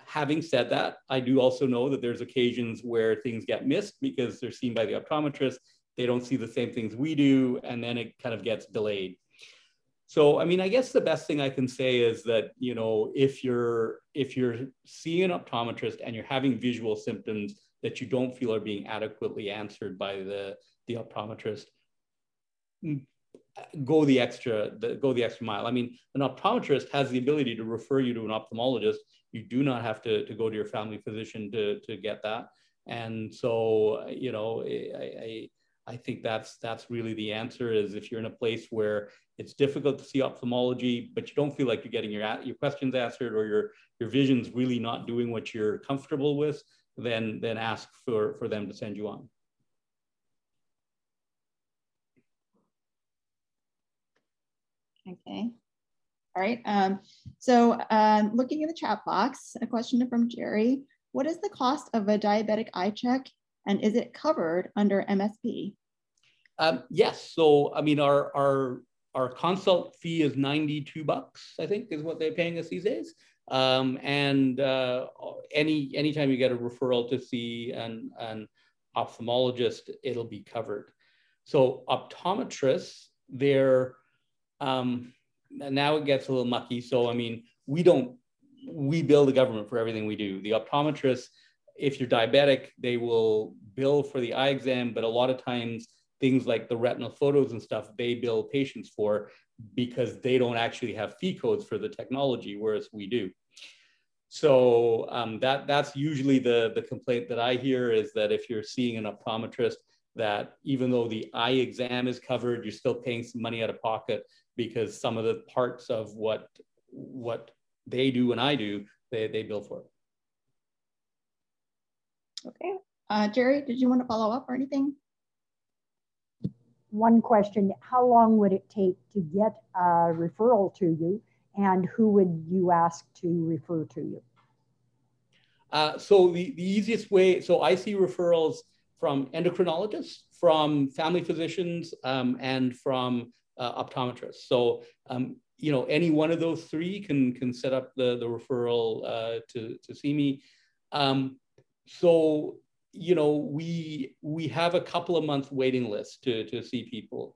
Having said that i do also know that there's occasions where things get missed because they're seen by the optometrist they don't see the same things we do and then it kind of gets delayed. So i mean i guess the best thing i can say is that you know if you're if you're seeing an optometrist and you're having visual symptoms that you don't feel are being adequately answered by the, the optometrist, mm, go the extra the, go the extra mile. I mean, an optometrist has the ability to refer you to an ophthalmologist. You do not have to, to go to your family physician to, to get that. And so, you know, I, I, I think that's that's really the answer is if you're in a place where it's difficult to see ophthalmology, but you don't feel like you're getting your, your questions answered or your, your vision's really not doing what you're comfortable with, then, then ask for, for them to send you on. Okay. All right. Um, so um, looking in the chat box, a question from Jerry. What is the cost of a diabetic eye check and is it covered under MSP? Um, yes. So, I mean, our, our, our consult fee is 92 bucks, I think is what they're paying us these days. Um, and uh, any anytime you get a referral to see an, an ophthalmologist, it'll be covered. So optometrists, they're um, now it gets a little mucky. So I mean, we don't we bill the government for everything we do. The optometrists, if you're diabetic, they will bill for the eye exam, but a lot of times things like the retinal photos and stuff, they bill patients for because they don't actually have fee codes for the technology, whereas we do. So um, that that's usually the the complaint that I hear is that if you're seeing an optometrist, that even though the eye exam is covered, you're still paying some money out of pocket because some of the parts of what what they do and I do, they, they bill for. Okay. Uh, Jerry, did you want to follow up or anything? one question, how long would it take to get a referral to you and who would you ask to refer to you? Uh, so the, the easiest way, so I see referrals from endocrinologists, from family physicians, um, and from uh, optometrists. So, um, you know, any one of those three can, can set up the, the referral uh, to, to see me. Um, so you know, we we have a couple of month waiting list to to see people,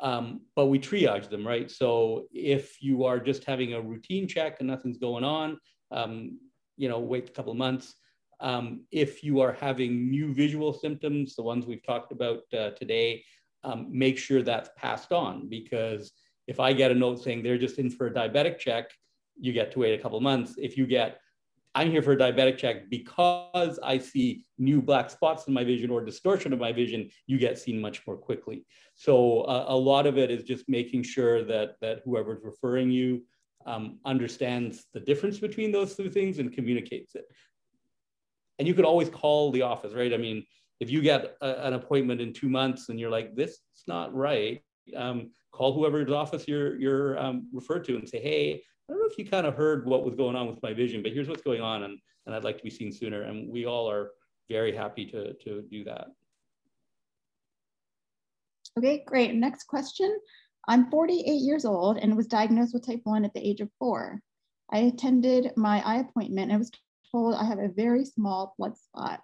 um, but we triage them, right? So if you are just having a routine check and nothing's going on, um, you know, wait a couple of months. Um, if you are having new visual symptoms, the ones we've talked about uh, today, um, make sure that's passed on because if I get a note saying they're just in for a diabetic check, you get to wait a couple months. If you get I'm here for a diabetic check because I see new black spots in my vision or distortion of my vision, you get seen much more quickly. So uh, a lot of it is just making sure that, that whoever's referring you um, understands the difference between those two things and communicates it. And you could always call the office, right? I mean, if you get a, an appointment in two months and you're like, this is not right, um, call whoever's office you're, you're um, referred to and say, hey, I don't know if you kind of heard what was going on with my vision, but here's what's going on, and, and I'd like to be seen sooner. And we all are very happy to, to do that. Okay, great. Next question. I'm 48 years old and was diagnosed with type 1 at the age of four. I attended my eye appointment and was told I have a very small blood spot.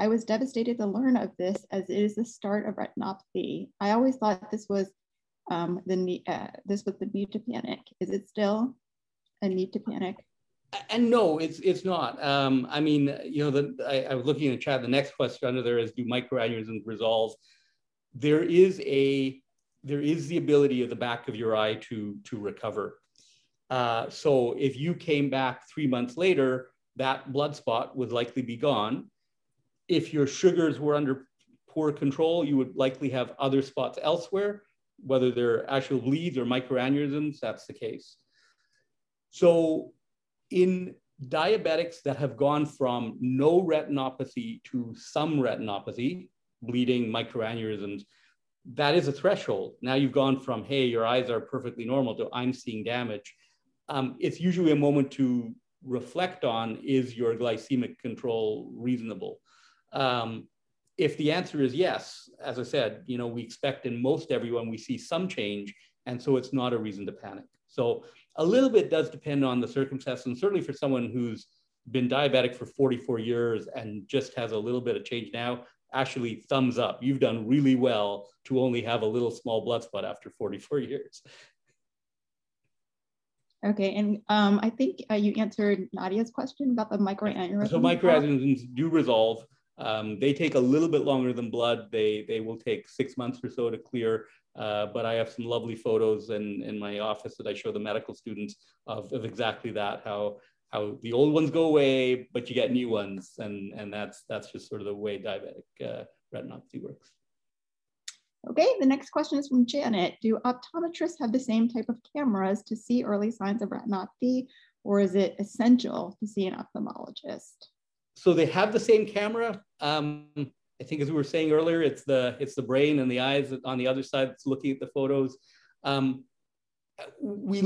I was devastated to learn of this as it is the start of retinopathy. I always thought this was um, the uh, this was the need to panic. Is it still a need to panic? And no, it's it's not. Um, I mean, you know, the, I, I, was looking in the chat. The next question under there is: Do microaneurysms resolve? There is a there is the ability of the back of your eye to to recover. Uh, so if you came back three months later, that blood spot would likely be gone if your sugars were under poor control, you would likely have other spots elsewhere, whether they're actual bleeds or microaneurysms, that's the case. So in diabetics that have gone from no retinopathy to some retinopathy, bleeding, microaneurysms, that is a threshold. Now you've gone from, hey, your eyes are perfectly normal to I'm seeing damage. Um, it's usually a moment to reflect on, is your glycemic control reasonable? Um, if the answer is yes, as I said, you know, we expect in most everyone we see some change, and so it's not a reason to panic. So a little bit does depend on the circumstances, and certainly for someone who's been diabetic for 44 years and just has a little bit of change now, actually thumbs up. You've done really well to only have a little small blood spot after 44 years. Okay, and um, I think uh, you answered Nadia's question about the microaneurysms. So microaneurysms do resolve. Um, they take a little bit longer than blood. They, they will take six months or so to clear. Uh, but I have some lovely photos in, in my office that I show the medical students of, of exactly that, how, how the old ones go away, but you get new ones. And, and that's, that's just sort of the way diabetic uh, retinopathy works. Okay, the next question is from Janet. Do optometrists have the same type of cameras to see early signs of retinopathy, or is it essential to see an ophthalmologist? so they have the same camera. Um, I think as we were saying earlier, it's the it's the brain and the eyes on the other side that's looking at the photos. Um, we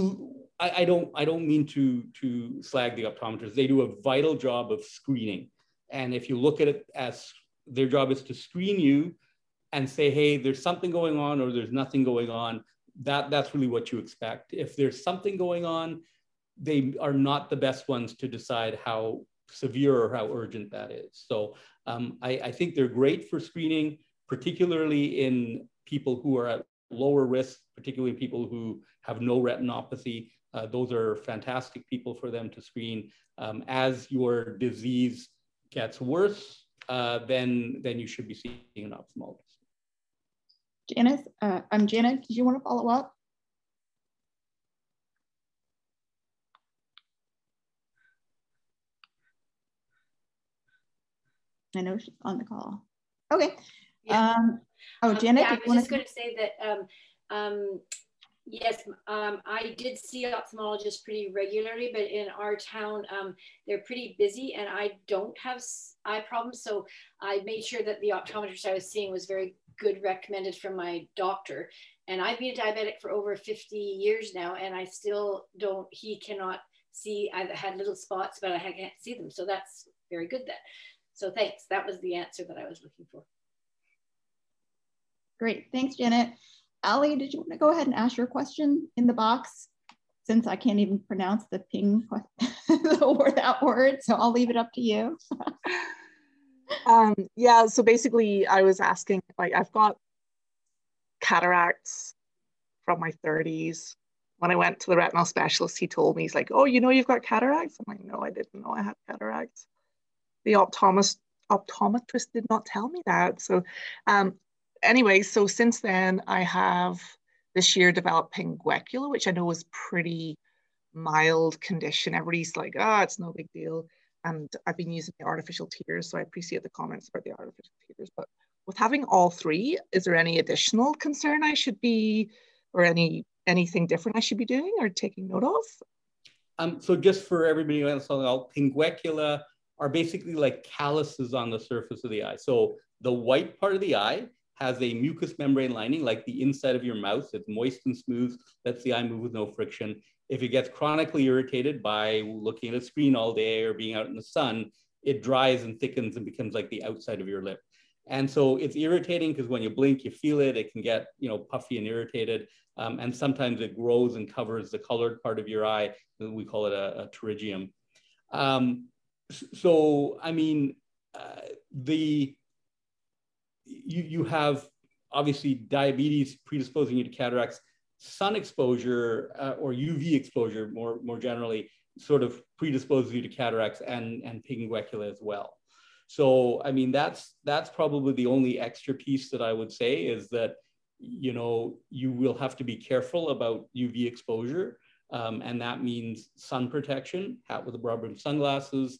I, I, don't I don't mean to to slag the optometrists. They do a vital job of screening, and if you look at it as their job is to screen you and say, hey, there's something going on or there's nothing going on. That that's really what you expect. If there's something going on, they are not the best ones to decide how severe or how urgent that is. So um, I, I, think they're great for screening, particularly in people who are at lower risk, particularly people who have no retinopathy. Uh, those are fantastic people for them to screen. Um, as your disease gets worse, uh, then, then you should be seeing an ophthalmologist. Janice, uh, I'm Janet. Did you want to follow up? I know she's on the call. Okay. Yeah. Um, oh, um, Janet, yeah, I was just going to say that, um, um, yes, um, I did see ophthalmologists pretty regularly, but in our town, um, they're pretty busy and I don't have eye problems. So I made sure that the optometrist I was seeing was very good recommended from my doctor. And I've been a diabetic for over 50 years now, and I still don't, he cannot see, I've had little spots, but I can't see them. So that's very good then. So thanks. That was the answer that I was looking for. Great. Thanks, Janet. Ali, did you want to go ahead and ask your question in the box? Since I can't even pronounce the ping or that word, so I'll leave it up to you. um, yeah, so basically I was asking, like I've got cataracts from my 30s. When I went to the retinal specialist, he told me, he's like, oh, you know you've got cataracts? I'm like, no, I didn't know I had cataracts the optometrist optometrist did not tell me that. So um, anyway, so since then I have this year developed pinguecula, which I know is pretty mild condition. Everybody's like, ah, oh, it's no big deal. and I've been using the artificial tears, so I appreciate the comments about the artificial tears. But with having all three, is there any additional concern I should be, or any anything different I should be doing or taking note of? Um, so just for everybody else, all pinguecula are basically like calluses on the surface of the eye. So the white part of the eye has a mucous membrane lining like the inside of your mouth. It's moist and smooth, lets the eye move with no friction. If it gets chronically irritated by looking at a screen all day or being out in the sun, it dries and thickens and becomes like the outside of your lip. And so it's irritating because when you blink, you feel it. It can get, you know, puffy and irritated. Um, and sometimes it grows and covers the colored part of your eye. We call it a, a pterygium. Um, so, I mean, uh, the you, you have obviously diabetes predisposing you to cataracts, sun exposure uh, or UV exposure more, more generally sort of predisposes you to cataracts and, and pinguecula as well. So, I mean, that's, that's probably the only extra piece that I would say is that, you know, you will have to be careful about UV exposure. Um, and that means sun protection, hat with a rubber and sunglasses,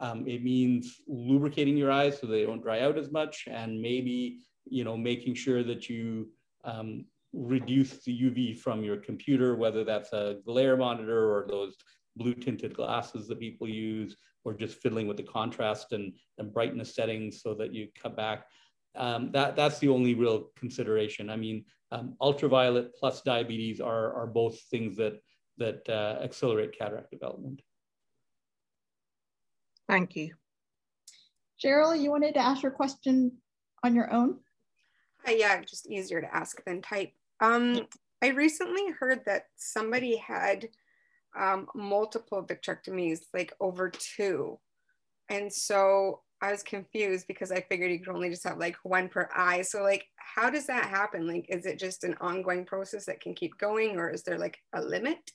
um, it means lubricating your eyes so they don't dry out as much, and maybe you know making sure that you um, reduce the UV from your computer, whether that's a glare monitor or those blue tinted glasses that people use, or just fiddling with the contrast and, and brightness settings so that you cut back. Um, that, that's the only real consideration. I mean, um, ultraviolet plus diabetes are, are both things that, that uh, accelerate cataract development. Thank you. Cheryl, you wanted to ask your question on your own? Uh, yeah, just easier to ask than type. Um, I recently heard that somebody had um, multiple vitrectomies, like over two. And so I was confused because I figured you could only just have like one per eye. So like, how does that happen? Like, is it just an ongoing process that can keep going or is there like a limit?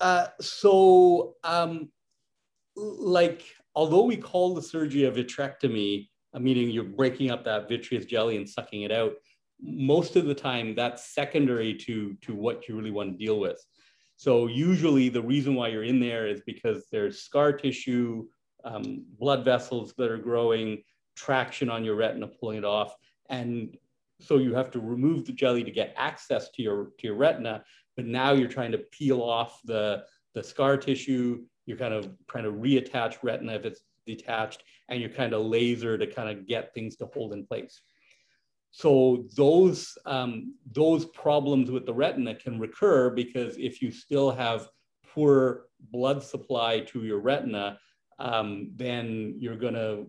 Uh, so um, like, although we call the surgery a vitrectomy, meaning you're breaking up that vitreous jelly and sucking it out, most of the time that's secondary to, to what you really want to deal with. So usually the reason why you're in there is because there's scar tissue, um, blood vessels that are growing, traction on your retina, pulling it off. And so you have to remove the jelly to get access to your, to your retina, but now you're trying to peel off the, the scar tissue, you're kind of trying to reattach retina if it's detached, and you're kind of laser to kind of get things to hold in place. So those, um, those problems with the retina can recur because if you still have poor blood supply to your retina, um, then you're going to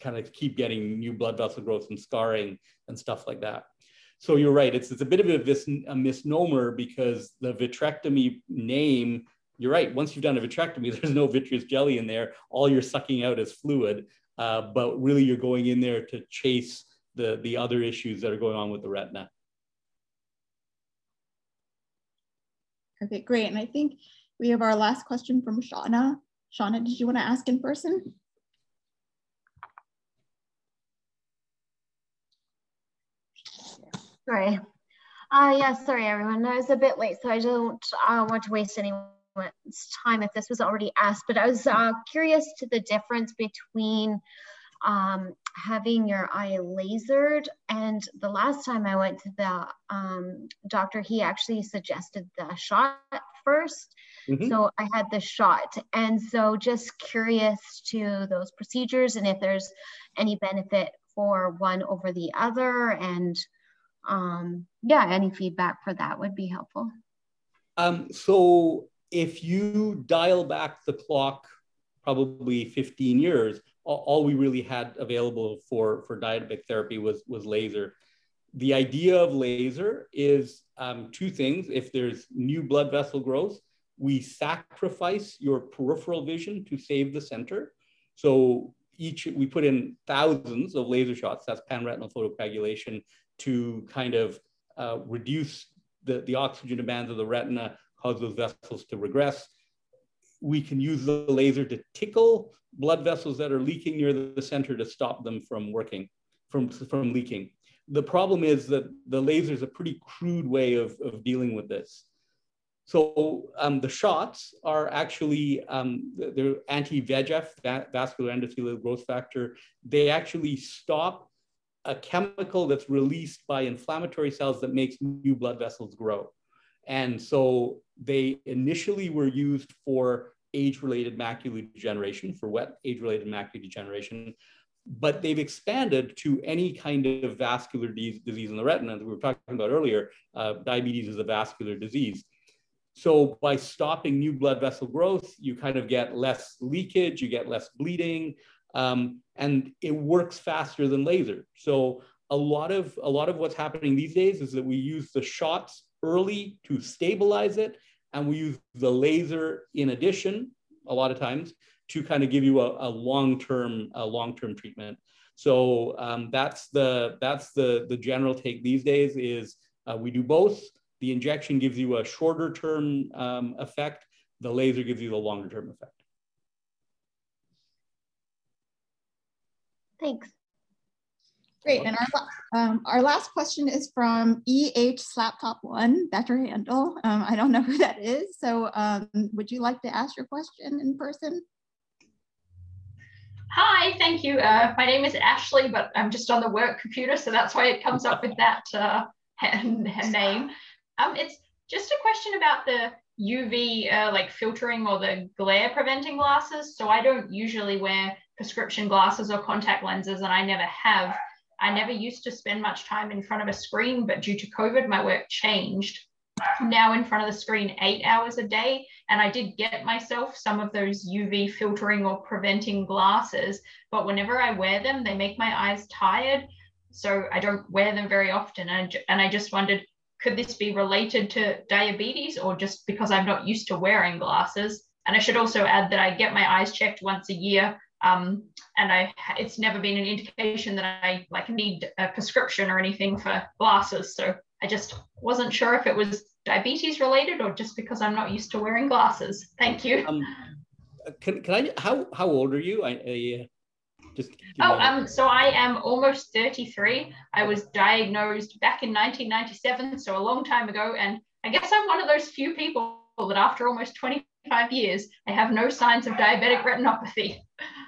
kind of keep getting new blood vessel growth and scarring and stuff like that. So you're right. It's, it's a bit of a, a misnomer because the vitrectomy name you're right. Once you've done a vitrectomy, there's no vitreous jelly in there. All you're sucking out is fluid. Uh, but really, you're going in there to chase the, the other issues that are going on with the retina. Okay, great. And I think we have our last question from Shauna. Shauna, did you want to ask in person? Sorry. Uh, yeah, sorry, everyone. I was a bit late, so I don't uh, want to waste any time if this was already asked, but I was uh, curious to the difference between um, having your eye lasered. And the last time I went to the um, doctor, he actually suggested the shot 1st mm-hmm. So I had the shot. And so just curious to those procedures and if there's any benefit for one over the other. And um, yeah, any feedback for that would be helpful. Um, so if you dial back the clock probably 15 years, all, we really had available for, for diabetic therapy was, was laser. The idea of laser is um, two things. If there's new blood vessel growth, we sacrifice your peripheral vision to save the center. So each we put in thousands of laser shots, that's panretinal photocoagulation, to kind of uh, reduce the, the oxygen demands of the retina cause those vessels to regress. We can use the laser to tickle blood vessels that are leaking near the center to stop them from working, from, from leaking. The problem is that the laser is a pretty crude way of, of dealing with this. so um, the shots are actually um, they're anti-VEGF, vascular endothelial growth factor. They actually stop a chemical that's released by inflammatory cells that makes new blood vessels grow. And so they initially were used for age-related macular degeneration, for wet age-related macular degeneration, but they've expanded to any kind of vascular disease in the retina. As we were talking about earlier, uh, diabetes is a vascular disease. So by stopping new blood vessel growth, you kind of get less leakage, you get less bleeding, um, and it works faster than laser. So a lot of a lot of what's happening these days is that we use the shots early to stabilize it, and we use the laser in addition a lot of times to kind of give you a, a long-term a long-term treatment. So um, that's the that's the the general take these days is uh, we do both. The injection gives you a shorter term um, effect. The laser gives you the longer term effect. Thanks. Great, and our, um, our last question is from EH Slaptop One, Dr. Handel. Um, I don't know who that is, so um, would you like to ask your question in person? Hi, thank you. Uh, my name is Ashley, but I'm just on the work computer, so that's why it comes up with that uh, name. Um, it's just a question about the UV uh, like filtering or the glare preventing glasses. So I don't usually wear prescription glasses or contact lenses, and I never have. I never used to spend much time in front of a screen, but due to COVID, my work changed. now in front of the screen eight hours a day, and I did get myself some of those UV filtering or preventing glasses, but whenever I wear them, they make my eyes tired. So I don't wear them very often. And, and I just wondered could this be related to diabetes or just because I'm not used to wearing glasses? And I should also add that I get my eyes checked once a year. Um, and I, it's never been an indication that I like need a prescription or anything for glasses. So I just wasn't sure if it was diabetes related or just because I'm not used to wearing glasses. Thank you. Um, can, can I, how, how old are you? I, I just oh, um, so I am almost 33. I was diagnosed back in 1997, so a long time ago. And I guess I'm one of those few people that after almost 25 years, I have no signs of diabetic retinopathy.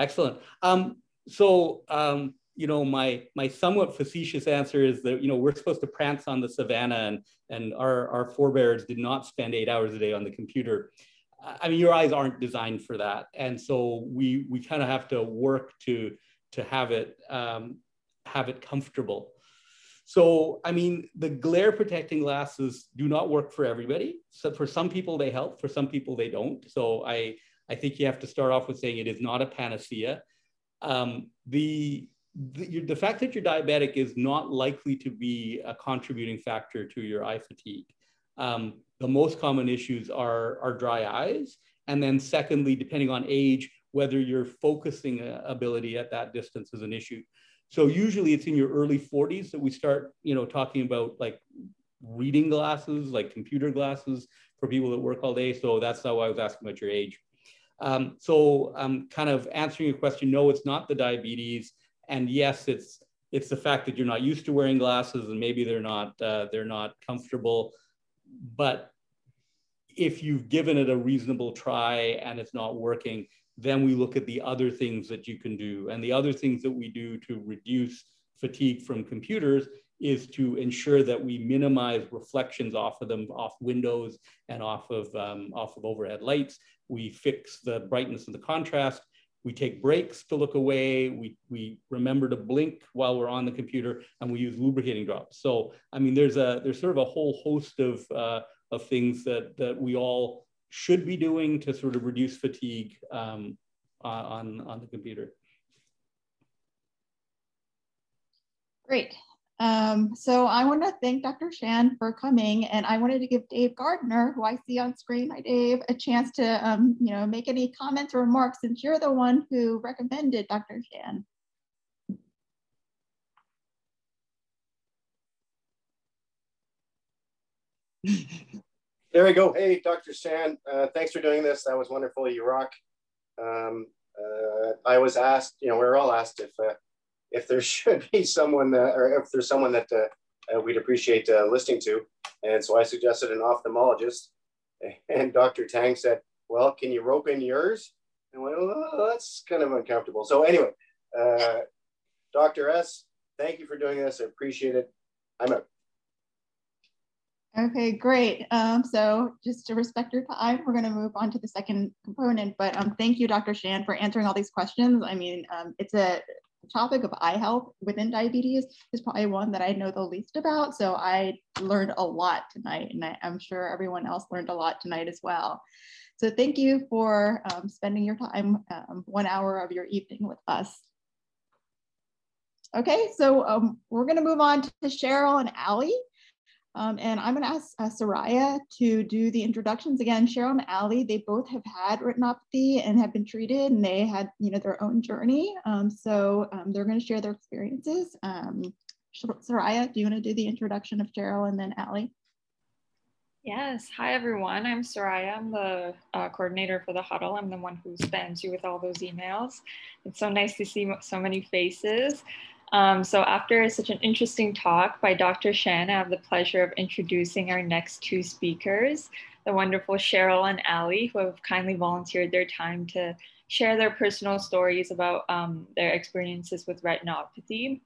Excellent. Um, so, um, you know, my my somewhat facetious answer is that you know we're supposed to prance on the savannah, and and our our forebears did not spend eight hours a day on the computer. I mean, your eyes aren't designed for that, and so we we kind of have to work to to have it um, have it comfortable. So, I mean, the glare protecting glasses do not work for everybody. So, for some people they help, for some people they don't. So, I I think you have to start off with saying it is not a panacea. Um, the the, the fact that you're diabetic is not likely to be a contributing factor to your eye fatigue. Um, the most common issues are, are dry eyes. And then secondly, depending on age, whether your focusing uh, ability at that distance is an issue. So usually it's in your early 40s that we start, you know, talking about like reading glasses, like computer glasses for people that work all day. So that's why I was asking about your age. Um, so I'm kind of answering your question. No, it's not the diabetes, and yes, it's it's the fact that you're not used to wearing glasses, and maybe they're not uh, they're not comfortable. But if you've given it a reasonable try and it's not working, then we look at the other things that you can do. And the other things that we do to reduce fatigue from computers is to ensure that we minimize reflections off of them, off windows and off of, um, off of overhead lights. We fix the brightness and the contrast. We take breaks to look away. We, we remember to blink while we're on the computer and we use lubricating drops. So, I mean, there's a, there's sort of a whole host of uh, of things that, that we all should be doing to sort of reduce fatigue um, on, on the computer. Great. Um, so I want to thank Dr. Shan for coming, and I wanted to give Dave Gardner, who I see on screen, hi Dave, a chance to um, you know make any comments or remarks since you're the one who recommended Dr. Shan. there we go. Hey, Dr. Shan, uh, thanks for doing this. That was wonderful. You rock. Um, uh, I was asked, you know, we are all asked if uh, if there should be someone, uh, or if there's someone that uh, uh, we'd appreciate uh, listening to. And so I suggested an ophthalmologist. And Dr. Tang said, well, can you rope in yours? And I went, oh, that's kind of uncomfortable. So anyway, Dr. S, thank you for doing this. I appreciate it. I'm out. Okay, great. Um, so just to respect your time, we're going to move on to the second component. But um, thank you, Dr. Shan, for answering all these questions. I mean, um, it's a topic of eye health within diabetes is probably one that I know the least about. So I learned a lot tonight, and I, am sure everyone else learned a lot tonight as well. So thank you for um, spending your time, um, one hour of your evening with us. Okay, so um, we're going to move on to Cheryl and Allie. Um, and I'm going to ask uh, Soraya to do the introductions again. Cheryl and Allie, they both have had retinopathy and have been treated, and they had you know their own journey. Um, so um, they're going to share their experiences. Um, Soraya, do you want to do the introduction of Cheryl and then Allie? Yes. Hi, everyone. I'm Soraya. I'm the uh, coordinator for the huddle. I'm the one who spams you with all those emails. It's so nice to see so many faces. Um, so after such an interesting talk by Dr. Shan, I have the pleasure of introducing our next two speakers, the wonderful Cheryl and Allie, who have kindly volunteered their time to share their personal stories about um, their experiences with retinopathy.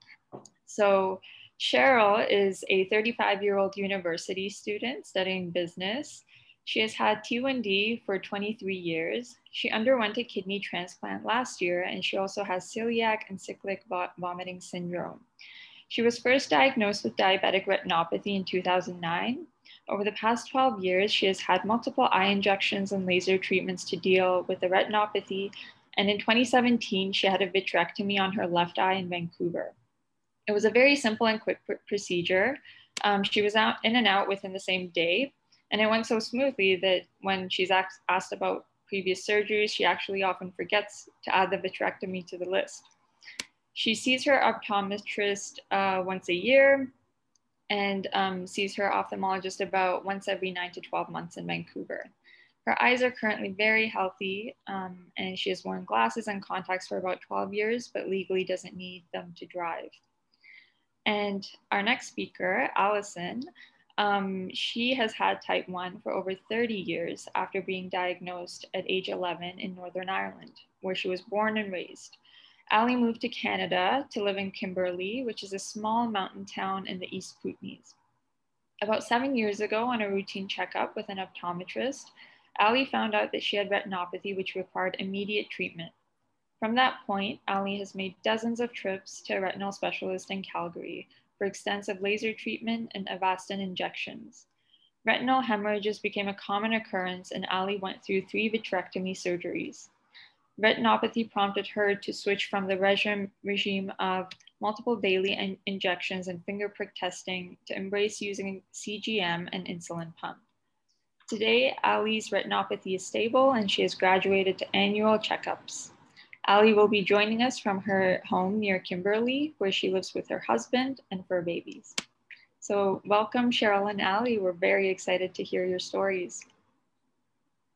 So Cheryl is a 35 year old university student studying business. She has had T1D for 23 years. She underwent a kidney transplant last year, and she also has celiac and cyclic vomiting syndrome. She was first diagnosed with diabetic retinopathy in 2009. Over the past 12 years, she has had multiple eye injections and laser treatments to deal with the retinopathy. And in 2017, she had a vitrectomy on her left eye in Vancouver. It was a very simple and quick procedure. Um, she was out in and out within the same day, and it went so smoothly that when she's asked about previous surgeries, she actually often forgets to add the vitrectomy to the list. She sees her optometrist uh, once a year and um, sees her ophthalmologist about once every nine to 12 months in Vancouver. Her eyes are currently very healthy um, and she has worn glasses and contacts for about 12 years, but legally doesn't need them to drive. And our next speaker, Allison, um, she has had type 1 for over 30 years after being diagnosed at age 11 in Northern Ireland, where she was born and raised. Ali moved to Canada to live in Kimberley, which is a small mountain town in the East Kootenays. About seven years ago, on a routine checkup with an optometrist, Ali found out that she had retinopathy, which required immediate treatment. From that point, Ali has made dozens of trips to a retinal specialist in Calgary, for extensive laser treatment and Avastin injections. Retinal hemorrhages became a common occurrence and Ali went through three vitrectomy surgeries. Retinopathy prompted her to switch from the regime, regime of multiple daily in injections and finger prick testing to embrace using CGM and insulin pump. Today, Ali's retinopathy is stable and she has graduated to annual checkups. Ali will be joining us from her home near Kimberley, where she lives with her husband and four babies. So welcome, Cheryl and Ali. We're very excited to hear your stories.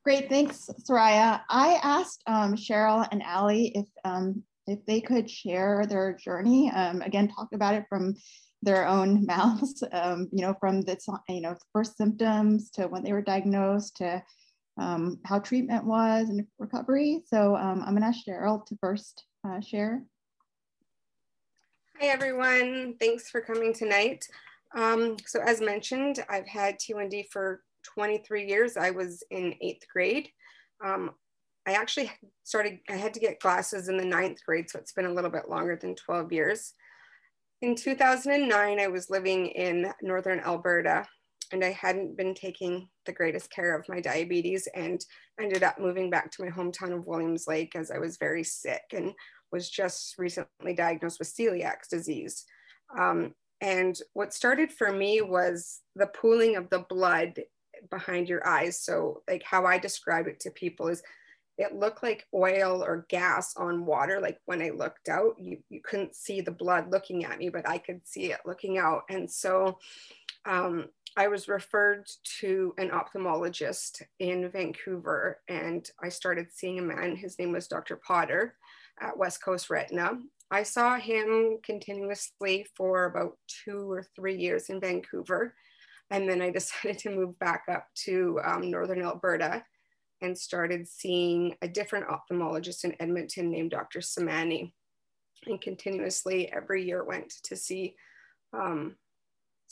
Great, thanks, Soraya. I asked um, Cheryl and Ali if, um, if they could share their journey, um, again, talk about it from their own mouths, um, you know, from the you know, first symptoms to when they were diagnosed to um, how treatment was and recovery. So um, I'm gonna ask Cheryl to first uh, share. Hi everyone, thanks for coming tonight. Um, so as mentioned, I've had T1D for 23 years. I was in eighth grade. Um, I actually started, I had to get glasses in the ninth grade, so it's been a little bit longer than 12 years. In 2009, I was living in Northern Alberta and I hadn't been taking the greatest care of my diabetes and ended up moving back to my hometown of Williams Lake as I was very sick and was just recently diagnosed with celiac disease. Um, and what started for me was the pooling of the blood behind your eyes. So, like how I describe it to people is it looked like oil or gas on water. Like when I looked out, you, you couldn't see the blood looking at me, but I could see it looking out. And so um, I was referred to an ophthalmologist in Vancouver, and I started seeing a man. His name was Dr. Potter at West Coast Retina. I saw him continuously for about two or three years in Vancouver. And then I decided to move back up to um, Northern Alberta and started seeing a different ophthalmologist in Edmonton named Dr. Samani. And continuously every year went to see um,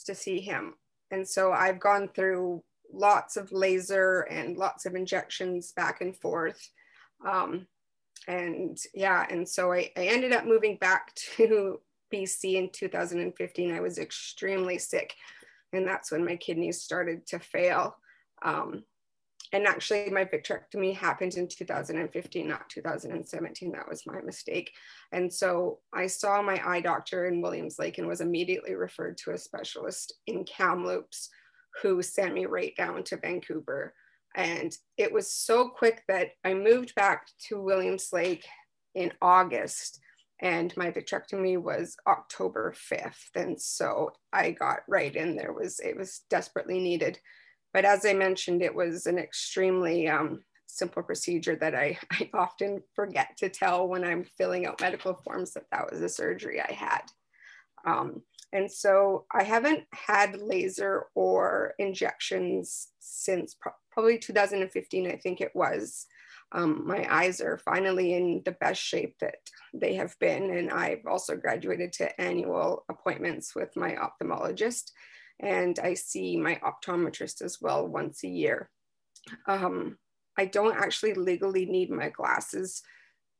to see him. And so I've gone through lots of laser and lots of injections back and forth. Um, and yeah, and so I, I ended up moving back to BC in 2015. I was extremely sick, and that's when my kidneys started to fail. Um, and actually, my vitrectomy happened in 2015, not 2017. That was my mistake. And so I saw my eye doctor in Williams Lake and was immediately referred to a specialist in Kamloops who sent me right down to Vancouver. And it was so quick that I moved back to Williams Lake in August and my vitrectomy was October 5th. And so I got right in there was, it was desperately needed. But as I mentioned, it was an extremely um, simple procedure that I, I often forget to tell when I'm filling out medical forms that that was a surgery I had. Um, and so I haven't had laser or injections since pro probably 2015, I think it was. Um, my eyes are finally in the best shape that they have been. And I've also graduated to annual appointments with my ophthalmologist. And I see my optometrist as well once a year. Um, I don't actually legally need my glasses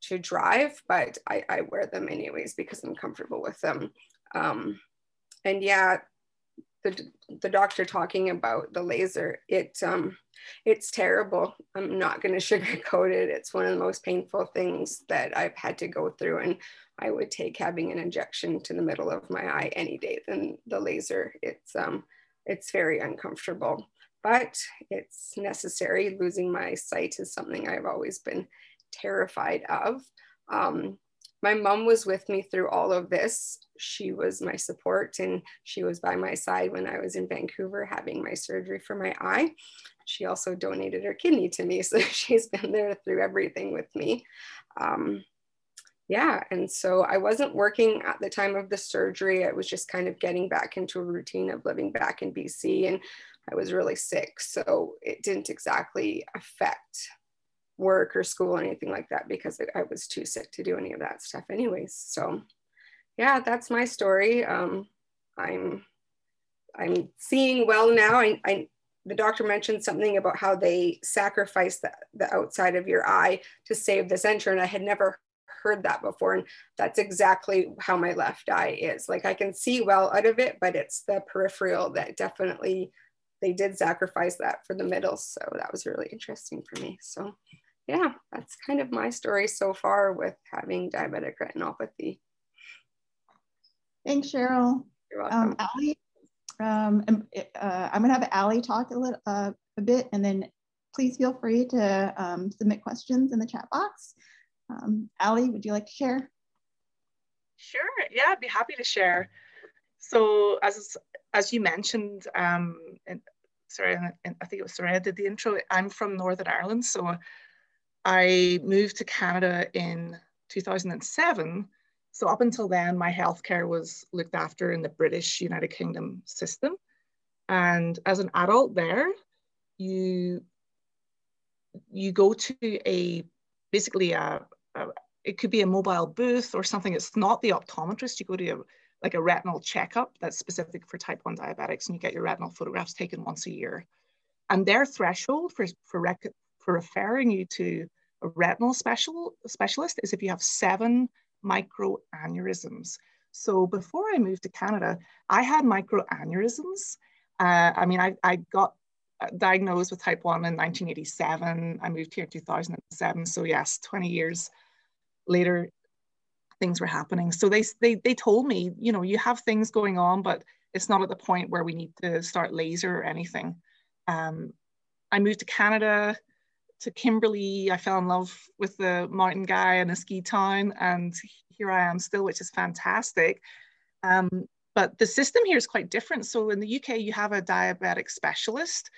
to drive, but I, I wear them anyways because I'm comfortable with them. Um, and yeah, the, the doctor talking about the laser, it um, it's terrible. I'm not going to sugarcoat it. It's one of the most painful things that I've had to go through, and I would take having an injection to the middle of my eye any day than the laser. It's um, it's very uncomfortable, but it's necessary. Losing my sight is something I've always been terrified of. Um, my mom was with me through all of this. She was my support and she was by my side when I was in Vancouver having my surgery for my eye. She also donated her kidney to me. So she's been there through everything with me. Um, yeah, and so I wasn't working at the time of the surgery. I was just kind of getting back into a routine of living back in BC and I was really sick. So it didn't exactly affect work or school or anything like that because I was too sick to do any of that stuff anyways. So yeah, that's my story. Um, I'm I'm seeing well now. I, I the doctor mentioned something about how they sacrifice the, the outside of your eye to save the center. And I had never heard that before. And that's exactly how my left eye is. Like I can see well out of it, but it's the peripheral that definitely they did sacrifice that for the middle. So that was really interesting for me. So yeah, that's kind of my story so far with having diabetic retinopathy. Thanks, Cheryl. You're welcome. Um, Allie, um, uh, I'm going to have Allie talk a, little, uh, a bit, and then please feel free to um, submit questions in the chat box. Um, Allie, would you like to share? Sure, yeah, I'd be happy to share. So as, as you mentioned, um, sorry, I think it was I did the intro, I'm from Northern Ireland, so I moved to Canada in 2007. So up until then, my healthcare was looked after in the British United Kingdom system. And as an adult there, you you go to a basically a, a it could be a mobile booth or something. It's not the optometrist. You go to a, like a retinal checkup that's specific for type 1 diabetics and you get your retinal photographs taken once a year. And their threshold for, for, rec- for referring you to a retinal special, specialist is if you have seven microaneurysms. So before I moved to Canada, I had microaneurysms. Uh, I mean, I, I got uh, diagnosed with type 1 in 1987. I moved here in 2007. So, yes, 20 years later, things were happening. So, they, they, they told me, you know, you have things going on, but it's not at the point where we need to start laser or anything. Um, I moved to Canada to Kimberley. I fell in love with the mountain guy and a ski town, and here I am still, which is fantastic. Um, but the system here is quite different. So in the UK, you have a diabetic specialist.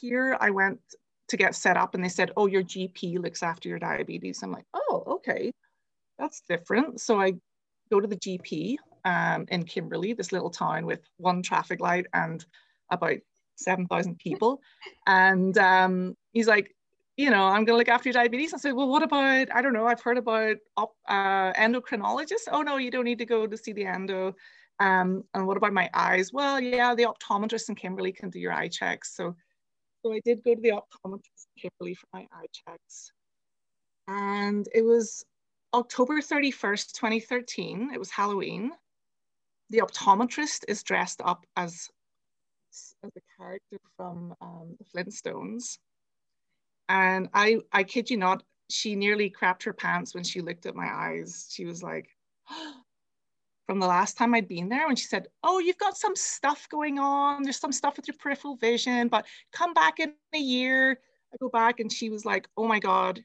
Here, I went to get set up, and they said, "Oh, your GP looks after your diabetes." I'm like, "Oh, okay, that's different." So I go to the GP um, in Kimberley, this little town with one traffic light and about 7,000 people. And um, he's like, you know, I'm going to look after your diabetes. I said, well, what about, I don't know, I've heard about uh, endocrinologists. Oh, no, you don't need to go to see the endo. Um, and what about my eyes? Well, yeah, the optometrist in Kimberley can do your eye checks. So, so I did go to the optometrist Kimberley for my eye checks. And it was October 31st, 2013. It was Halloween. The optometrist is dressed up as, as a character from um, the Flintstones and I, I kid you not, she nearly crapped her pants when she looked at my eyes. She was like, from the last time I'd been there, when she said, Oh, you've got some stuff going on. There's some stuff with your peripheral vision, but come back in a year. I go back and she was like, Oh my God,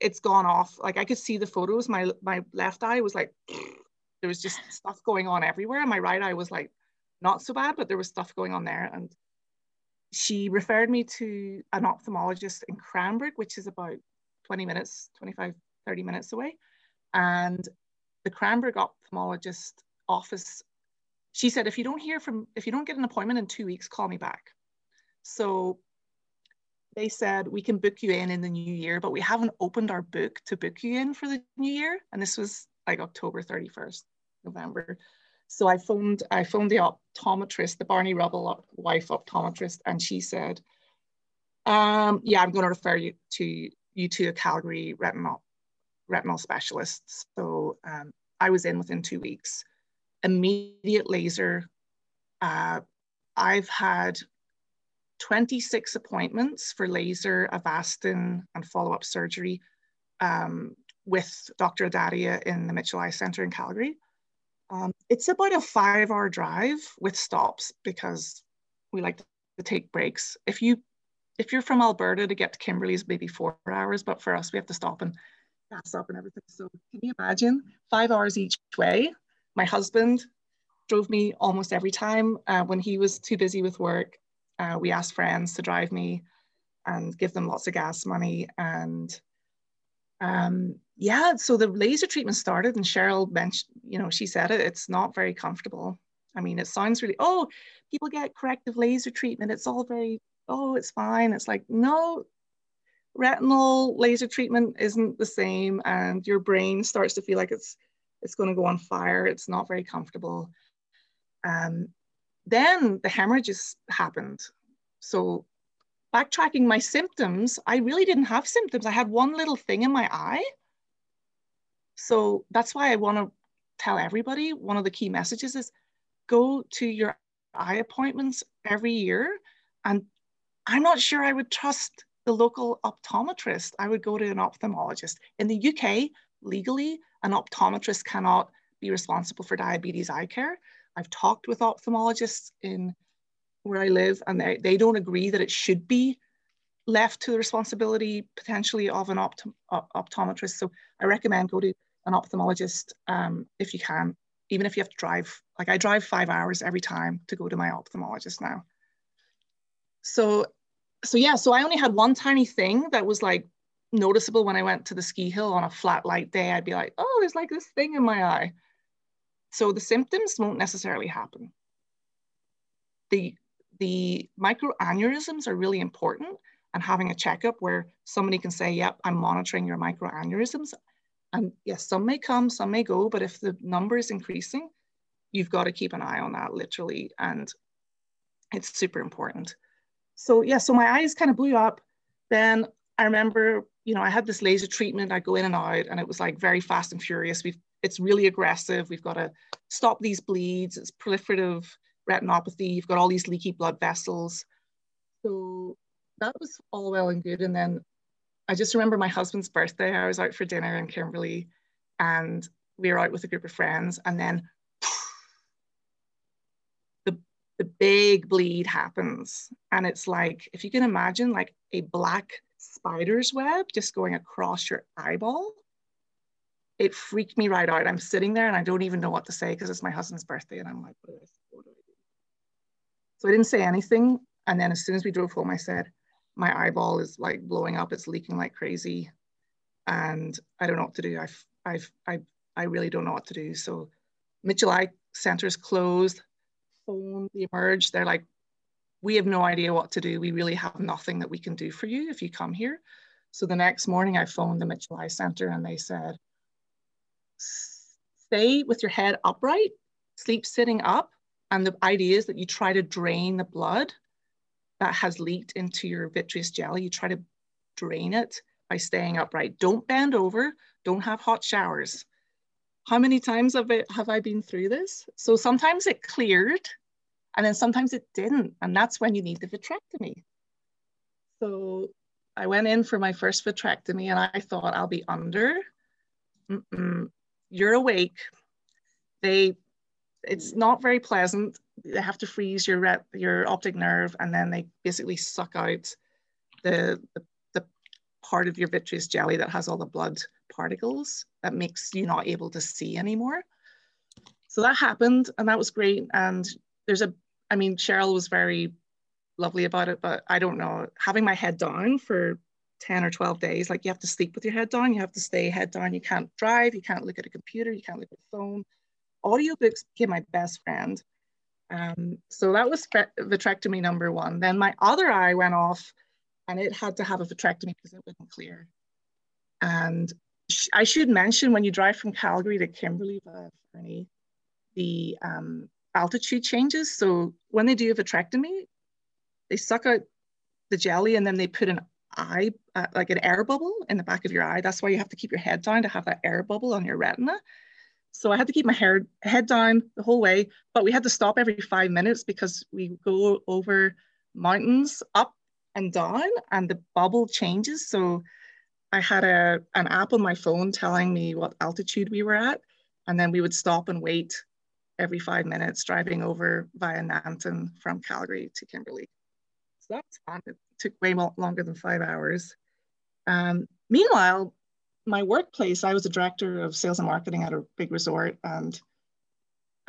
it's gone off. Like I could see the photos. My my left eye was like, there was just stuff going on everywhere. And my right eye was like, not so bad, but there was stuff going on there. And she referred me to an ophthalmologist in Cranbrook, which is about 20 minutes, 25, 30 minutes away. And the Cranbrook ophthalmologist office, she said, if you don't hear from, if you don't get an appointment in two weeks, call me back. So they said, we can book you in in the new year, but we haven't opened our book to book you in for the new year. And this was like October 31st, November. So I phoned, I phoned the optometrist, the Barney Rubble wife optometrist, and she said, um, yeah, I'm going to refer you to you to a Calgary retinal retinal specialists. So um, I was in within two weeks. Immediate laser. Uh, I've had 26 appointments for laser, Avastin, and follow-up surgery um, with Dr. Adatia in the Mitchell Eye Center in Calgary. Um, it's about a five hour drive with stops because we like to take breaks. If you if you're from Alberta to get to Kimberley's maybe four hours, but for us we have to stop and gas up and everything. So can you imagine five hours each way? My husband drove me almost every time uh, when he was too busy with work. Uh, we asked friends to drive me and give them lots of gas money and um, yeah, so the laser treatment started, and Cheryl mentioned, you know, she said it, it's not very comfortable. I mean, it sounds really, oh, people get corrective laser treatment. It's all very, oh, it's fine. It's like, no, retinal laser treatment isn't the same, and your brain starts to feel like it's it's going to go on fire. It's not very comfortable. Um, then the hemorrhages happened. So backtracking my symptoms, I really didn't have symptoms. I had one little thing in my eye so that's why I want to tell everybody one of the key messages is go to your eye appointments every year. And I'm not sure I would trust the local optometrist. I would go to an ophthalmologist. In the UK, legally, an optometrist cannot be responsible for diabetes eye care. I've talked with ophthalmologists in where I live, and they, they don't agree that it should be left to the responsibility potentially of an opt optometrist. So I recommend go to an ophthalmologist um, if you can, even if you have to drive. Like I drive five hours every time to go to my ophthalmologist now. So, so yeah, so I only had one tiny thing that was like noticeable when I went to the ski hill on a flat light day. I'd be like, oh, there's like this thing in my eye. So the symptoms won't necessarily happen. The, the microaneurysms are really important and having a checkup where somebody can say, yep, I'm monitoring your microaneurysms. And yes, some may come, some may go, but if the number is increasing, you've got to keep an eye on that literally. And it's super important. So yeah, so my eyes kind of blew up. Then I remember, you know, I had this laser treatment. I go in and out, and it was like very fast and furious. We've it's really aggressive. We've got to stop these bleeds. It's proliferative retinopathy. You've got all these leaky blood vessels. So that was all well and good. And then I just remember my husband's birthday. I was out for dinner in Kimberley and we were out with a group of friends. And then the, big bleed happens. And it's like, if you can imagine, like a black spider's web just going across your eyeball. It freaked me right out. I'm sitting there and I don't even know what to say because it's my husband's birthday. And I'm like, what do I, what do I do? So I didn't say anything. And then as soon as we drove home, I said, my eyeball is like blowing up. It's leaking like crazy. And I don't know what to do. I've, I've, I've I really don't know what to do. So Mitchell Eye Center is closed, phone, the Emerge, they're like, we have no idea what to do. We really have nothing that we can do for you if you come here. So the next morning I phoned the Mitchell Eye Center and they said, stay with your head upright, sleep sitting up. And the idea is that you try to drain the blood that has leaked into your vitreous jelly. You try to drain it by staying upright. Don't bend over, don't have hot showers. How many times have, it, have I been through this? So sometimes it cleared and then sometimes it didn't. And that's when you need the vitrectomy. So I went in for my first vitrectomy and I thought I'll be under. Mm -mm. You're awake. They, it's not very pleasant. They have to freeze your ret, your optic nerve, and then they basically suck out the, the part of your vitreous jelly that has all the blood particles that makes you not able to see anymore. So that happened, and that was great. And there's a, I mean, Cheryl was very lovely about it, but I don't know, having my head down for 10 or 12 days, like you have to sleep with your head down, you have to stay head down, you can't drive, you can't look at a computer, you can't look at a phone. Audiobooks became my best friend. Um, so that was vitrectomy number one. Then my other eye went off and it had to have a vitrectomy because it wouldn't clear. And sh I should mention when you drive from Calgary to Kimberley via Fernie, the um, altitude changes. So when they do a vitrectomy, they suck out the jelly and then they put an eye, uh, like an air bubble in the back of your eye. That's why you have to keep your head down to have that air bubble on your retina. So I had to keep my hair, head down the whole way, but we had to stop every five minutes because we go over mountains up and down and the bubble changes. So I had a, an app on my phone telling me what altitude we were at. And then we would stop and wait every five minutes driving over via Nanton from Calgary to Kimberley. So that's fun. It took way more, longer than five hours. Um, meanwhile, my workplace, I was a director of sales and marketing at a big resort and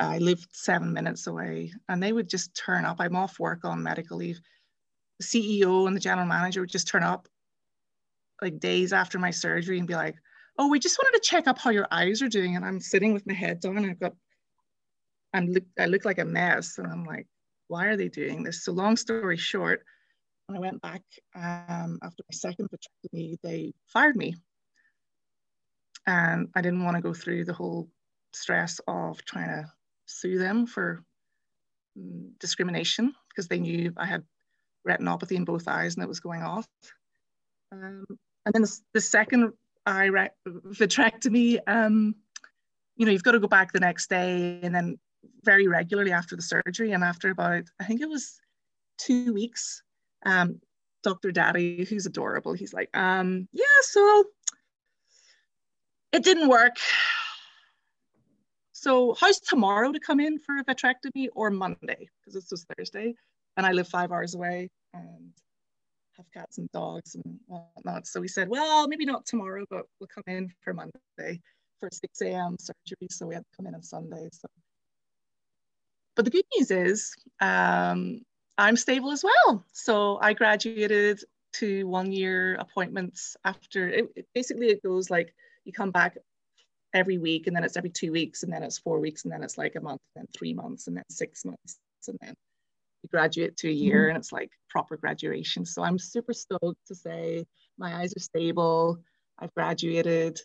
I lived seven minutes away and they would just turn up. I'm off work on medical leave. CEO and the general manager would just turn up like days after my surgery and be like, oh, we just wanted to check up how your eyes are doing. And I'm sitting with my head down and I've got, I'm look, I look like a mess. And I'm like, why are they doing this? So long story short, when I went back um, after my second vitrectomy, they fired me and I didn't want to go through the whole stress of trying to sue them for mm, discrimination because they knew I had retinopathy in both eyes and it was going off. Um, and then the, the second eye vitrectomy, um, you know, you've got to go back the next day and then very regularly after the surgery. And after about, I think it was two weeks, um, Dr. Daddy, who's adorable, he's like, um, yeah, so it didn't work. So how's tomorrow to come in for a vitrectomy or Monday? Because it's just Thursday and I live five hours away and have cats and dogs and whatnot. So we said, well, maybe not tomorrow, but we'll come in for Monday for 6 a.m. surgery. So we had to come in on Sunday. So. But the good news is um, I'm stable as well. So I graduated to one year appointments after, it, it, basically it goes like you come back every week and then it's every two weeks and then it's four weeks and then it's like a month and then three months and then six months and then graduate to a year mm-hmm. and it's like proper graduation. So i'm super stoked to say my eyes are stable. I've graduated.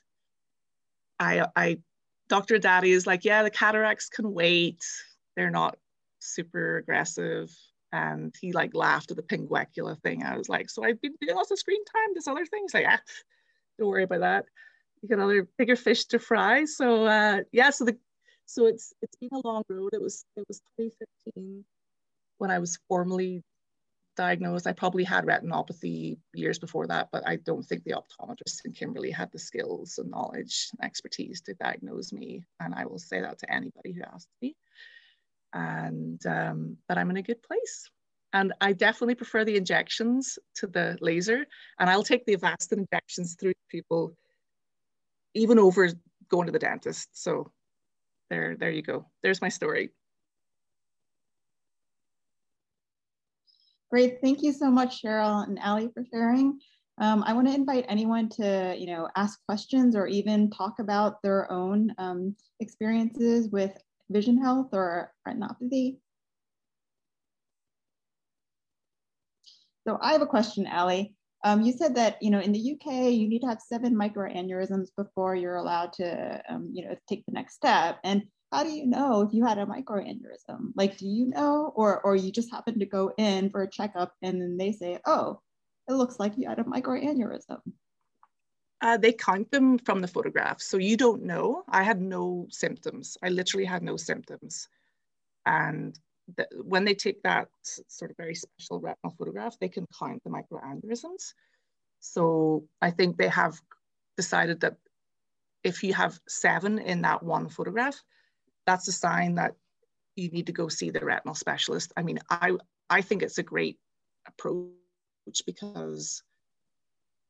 I i dr daddy is like yeah the cataracts can wait. They're not super aggressive. And he like laughed at the pinguecula thing. I was like so i've been doing lots of screen time this other thing? He's like ah, don't worry about that. You got other bigger fish to fry. So uh, yeah, so the so it's it's been a long road. It was it was 2015 when I was formally diagnosed. I probably had retinopathy years before that, but I don't think the optometrist in Kimberley had the skills and knowledge and expertise to diagnose me. And I will say that to anybody who asks me. And um, but I'm in a good place. And I definitely prefer the injections to the laser. And I'll take the Avastin injections through people even over going to the dentist. So there, there you go. There's my story. Great. Thank you so much, Cheryl and Ali, for sharing. Um, I want to invite anyone to, you know, ask questions or even talk about their own um, experiences with vision health or retinopathy. So I have a question, Ali. Um, you said that, you know, in the UK, you need to have seven microaneurysms before you're allowed to, um, you know, take the next step. And how do you know if you had a microaneurysm? Like, do you know, or, or you just happen to go in for a checkup and then they say, oh, it looks like you had a microaneurysm. Uh, they count them from the photograph. So you don't know. I had no symptoms. I literally had no symptoms. And the, when they take that sort of very special retinal photograph, they can count the microaneurysms. So I think they have decided that if you have seven in that one photograph, that's a sign that you need to go see the retinal specialist. I mean, I, I think it's a great approach because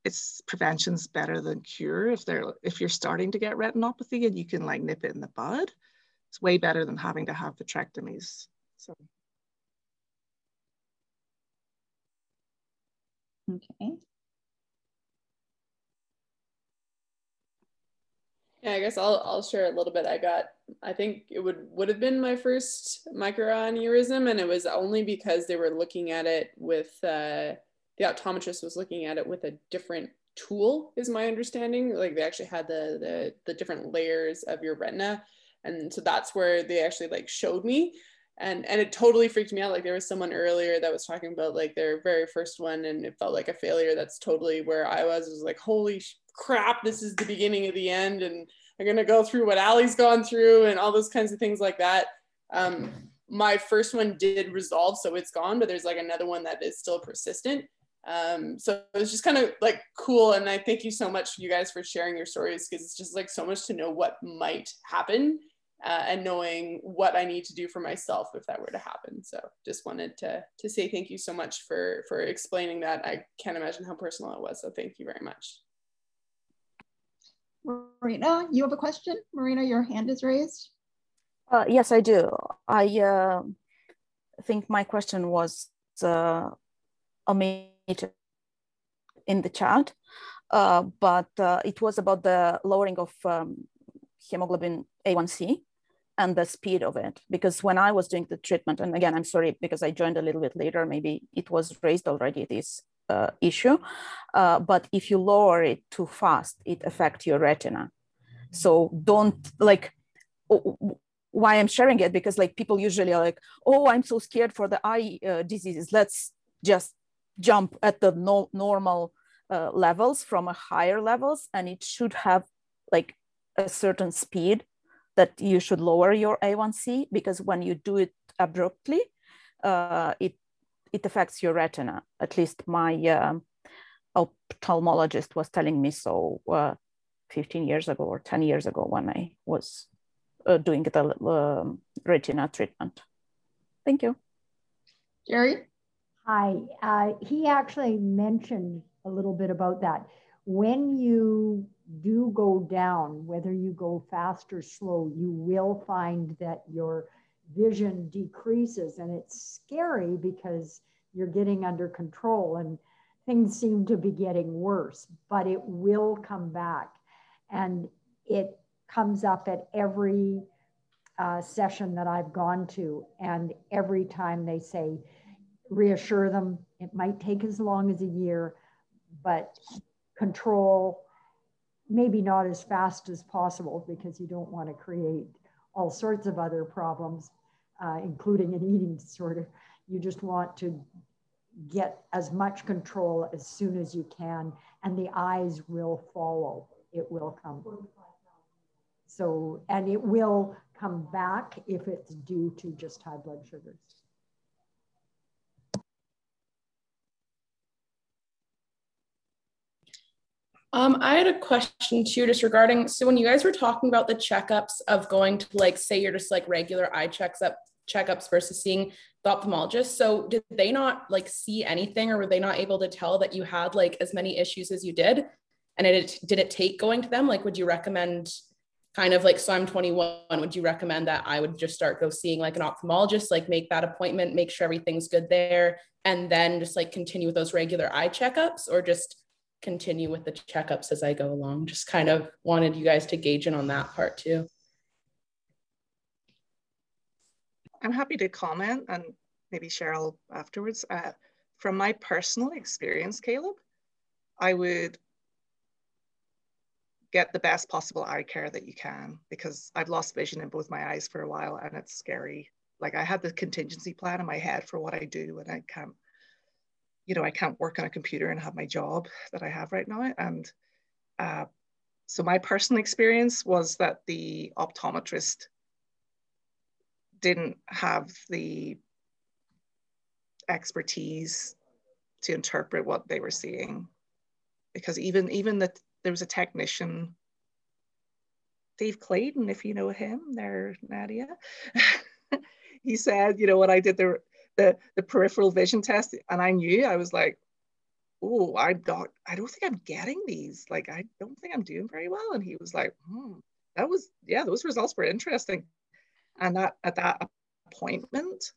it's prevention's better than cure if they're if you're starting to get retinopathy and you can like nip it in the bud it's way better than having to have vitrectomies so okay Yeah, I guess I'll I'll share a little bit. I got I think it would would have been my first microaneurysm, and it was only because they were looking at it with uh, the optometrist was looking at it with a different tool, is my understanding. Like they actually had the the the different layers of your retina, and so that's where they actually like showed me. And, and it totally freaked me out. Like there was someone earlier that was talking about like their very first one, and it felt like a failure. That's totally where I was. It was like, holy crap, this is the beginning of the end. And I'm going to go through what Ali's gone through and all those kinds of things like that. Um, my first one did resolve, so it's gone, but there's like another one that is still persistent. Um, so it was just kind of like cool. And I thank you so much, you guys, for sharing your stories because it's just like so much to know what might happen uh, and knowing what I need to do for myself if that were to happen. So just wanted to to say thank you so much for for explaining that. I can't imagine how personal it was. So thank you very much. Marina, you have a question? Marina, your hand is raised. Uh, yes, I do. I uh, think my question was uh, omitted in the chat, uh, but uh, it was about the lowering of um, hemoglobin A1C and the speed of it. Because when I was doing the treatment, and again, I'm sorry because I joined a little bit later, maybe it was raised already, this uh, issue. Uh, but if you lower it too fast, it affects your retina. So don't like, why I'm sharing it because like people usually are like, oh, I'm so scared for the eye uh, diseases. Let's just jump at the no, normal uh, levels from a higher levels, and it should have like a certain speed that you should lower your A1C because when you do it abruptly, uh, it it affects your retina. At least my uh, ophthalmologist was telling me so uh, 15 years ago or 10 years ago when I was uh, doing the um, retina treatment. Thank you. Jerry? Hi. Uh, he actually mentioned a little bit about that. When you do go down, whether you go fast or slow, you will find that your vision decreases and it's scary because you're getting under control and things seem to be getting worse, but it will come back. And it comes up at every uh, session that I've gone to. And every time they say, reassure them, it might take as long as a year, but control, maybe not as fast as possible because you don't want to create all sorts of other problems uh, including an eating disorder. You just want to get as much control as soon as you can, and the eyes will follow. It will come. So, and it will come back if it's due to just high blood sugars. Um, I had a question too, just regarding so when you guys were talking about the checkups of going to like say you're just like regular eye checks up checkups versus seeing the ophthalmologist. So did they not like see anything or were they not able to tell that you had like as many issues as you did? And it did it take going to them? Like would you recommend kind of like so I'm 21, would you recommend that I would just start go seeing like an ophthalmologist, like make that appointment, make sure everything's good there, and then just like continue with those regular eye checkups or just continue with the checkups as I go along. Just kind of wanted you guys to gauge in on that part too. I'm happy to comment and maybe Cheryl afterwards. Uh, from my personal experience, Caleb, I would get the best possible eye care that you can because I've lost vision in both my eyes for a while and it's scary. Like I had the contingency plan in my head for what I do when I can't, you know, I can't work on a computer and have my job that I have right now. And uh, so my personal experience was that the optometrist didn't have the expertise to interpret what they were seeing because even even that there was a technician dave clayton if you know him there nadia he said you know when i did the, the the peripheral vision test and i knew i was like oh i got i don't think i'm getting these. Like i don't think i'm doing very well. And he was like hmm, that was yeah those results were interesting. And that at that appointment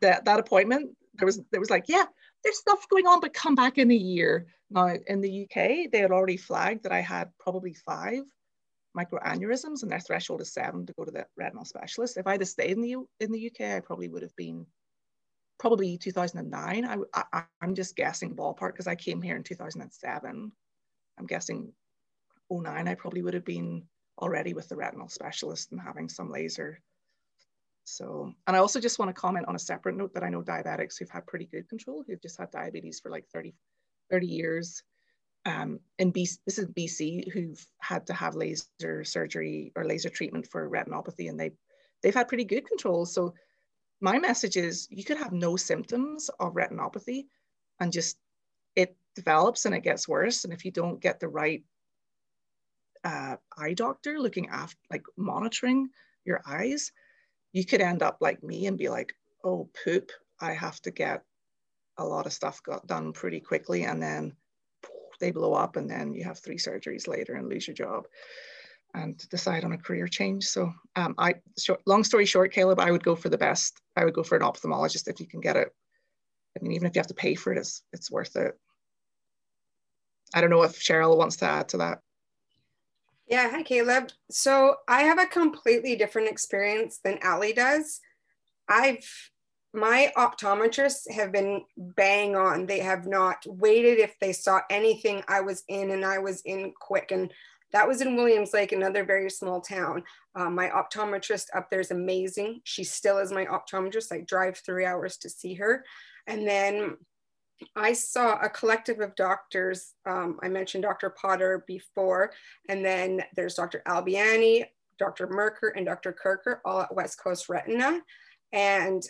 that that appointment there was there was like yeah there's stuff going on but come back in a year. Now in the uk they had already flagged that i had probably five microaneurysms and their threshold is seven to go to the retinal specialist. If i'd have stayed in the U in the uk i probably would have been probably 2009 I, I i'm just guessing ballpark because i came here in 2007 i'm guessing 09 i probably would have been already with the retinal specialist and having some laser. So, and I also just want to comment on a separate note that I know diabetics who've had pretty good control, who've just had diabetes for like 30, 30 years. Um, in BC, this is BC, who've had to have laser surgery or laser treatment for retinopathy, and they they've had pretty good control. So, my message is you could have no symptoms of retinopathy, and just it develops and it gets worse. And if you don't get the right uh, eye doctor looking after, like monitoring your eyes, you could end up like me and be like, oh, poop, I have to get a lot of stuff got done pretty quickly. And then they blow up, and then you have three surgeries later and lose your job and decide on a career change. So, um, I, short, long story short, Caleb, I would go for the best. I would go for an ophthalmologist if you can get it. I mean, even if you have to pay for it, it's, it's worth it. I don't know if Cheryl wants to add to that. Yeah, hi Caleb. So I have a completely different experience than Ali does. I've my optometrists have been bang on. They have not waited if they saw anything I was in and I was in quick. And that was in Williams Lake, another very small town. Um, my optometrist up there is amazing. She still is my optometrist. I drive three hours to see her. And then I saw a collective of doctors. Um, I mentioned Dr. Potter before, and then there's Dr. Albiani, Dr. Merkur, and Dr. Kirker, all at West Coast Retina. And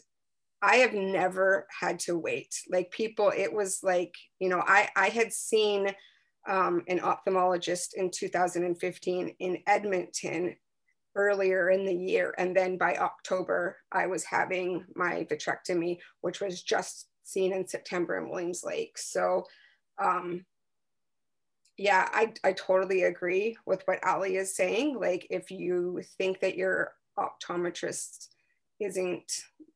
I have never had to wait. Like people, it was like, you know, I, I had seen um, an ophthalmologist in 2015 in Edmonton earlier in the year. And then by October, I was having my vitrectomy, which was just seen in September in Williams Lake. So, um, yeah, I, I totally agree with what Ali is saying. Like, if you think that your optometrist isn't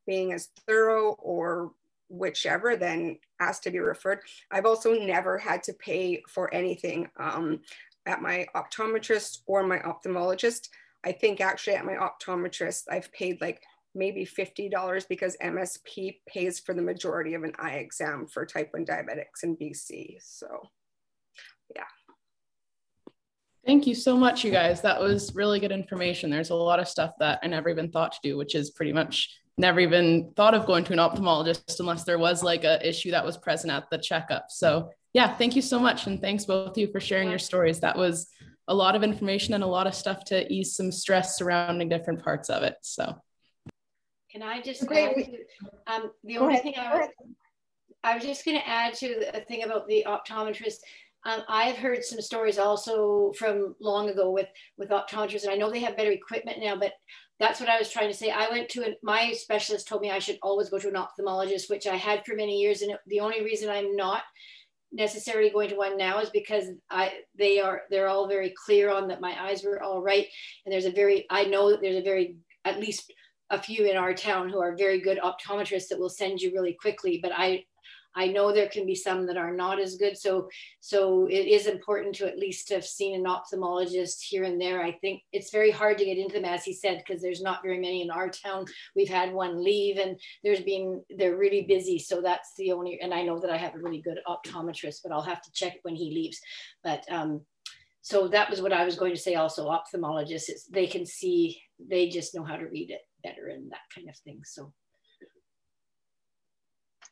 being as thorough or whichever, then ask to be referred. I've also never had to pay for anything um, at my optometrist or my ophthalmologist. I think actually at my optometrist, I've paid like maybe $50 because MSP pays for the majority of an eye exam for type 1 diabetics in BC. So, yeah. Thank you so much, you guys. That was really good information. There's a lot of stuff that I never even thought to do, which is pretty much never even thought of going to an ophthalmologist unless there was like a issue that was present at the checkup. So yeah, thank you so much. And thanks both of you for sharing your stories. That was a lot of information and a lot of stuff to ease some stress surrounding different parts of it. So can I just add to, um, the only thing I was, I was just going to add to the thing about the optometrist. Um, I've heard some stories also from long ago with with optometrists, and I know they have better equipment now. But that's what I was trying to say. I went to a, my specialist told me I should always go to an ophthalmologist, which I had for many years, and the only reason I'm not necessarily going to one now is because I they are they're all very clear on that my eyes were all right, and there's a very I know that there's a very at least a few in our town who are very good optometrists that will send you really quickly, but I I know there can be some that are not as good. So, so it is important to at least have seen an ophthalmologist here and there. I think it's very hard to get into them, as he said, because there's not very many in our town. We've had one leave and there's been, they're really busy. So that's the only, and I know that I have a really good optometrist, but I'll have to check when he leaves. But, um, so that was what I was going to say also ophthalmologists, is they can see, they just know how to read it better and that kind of thing. So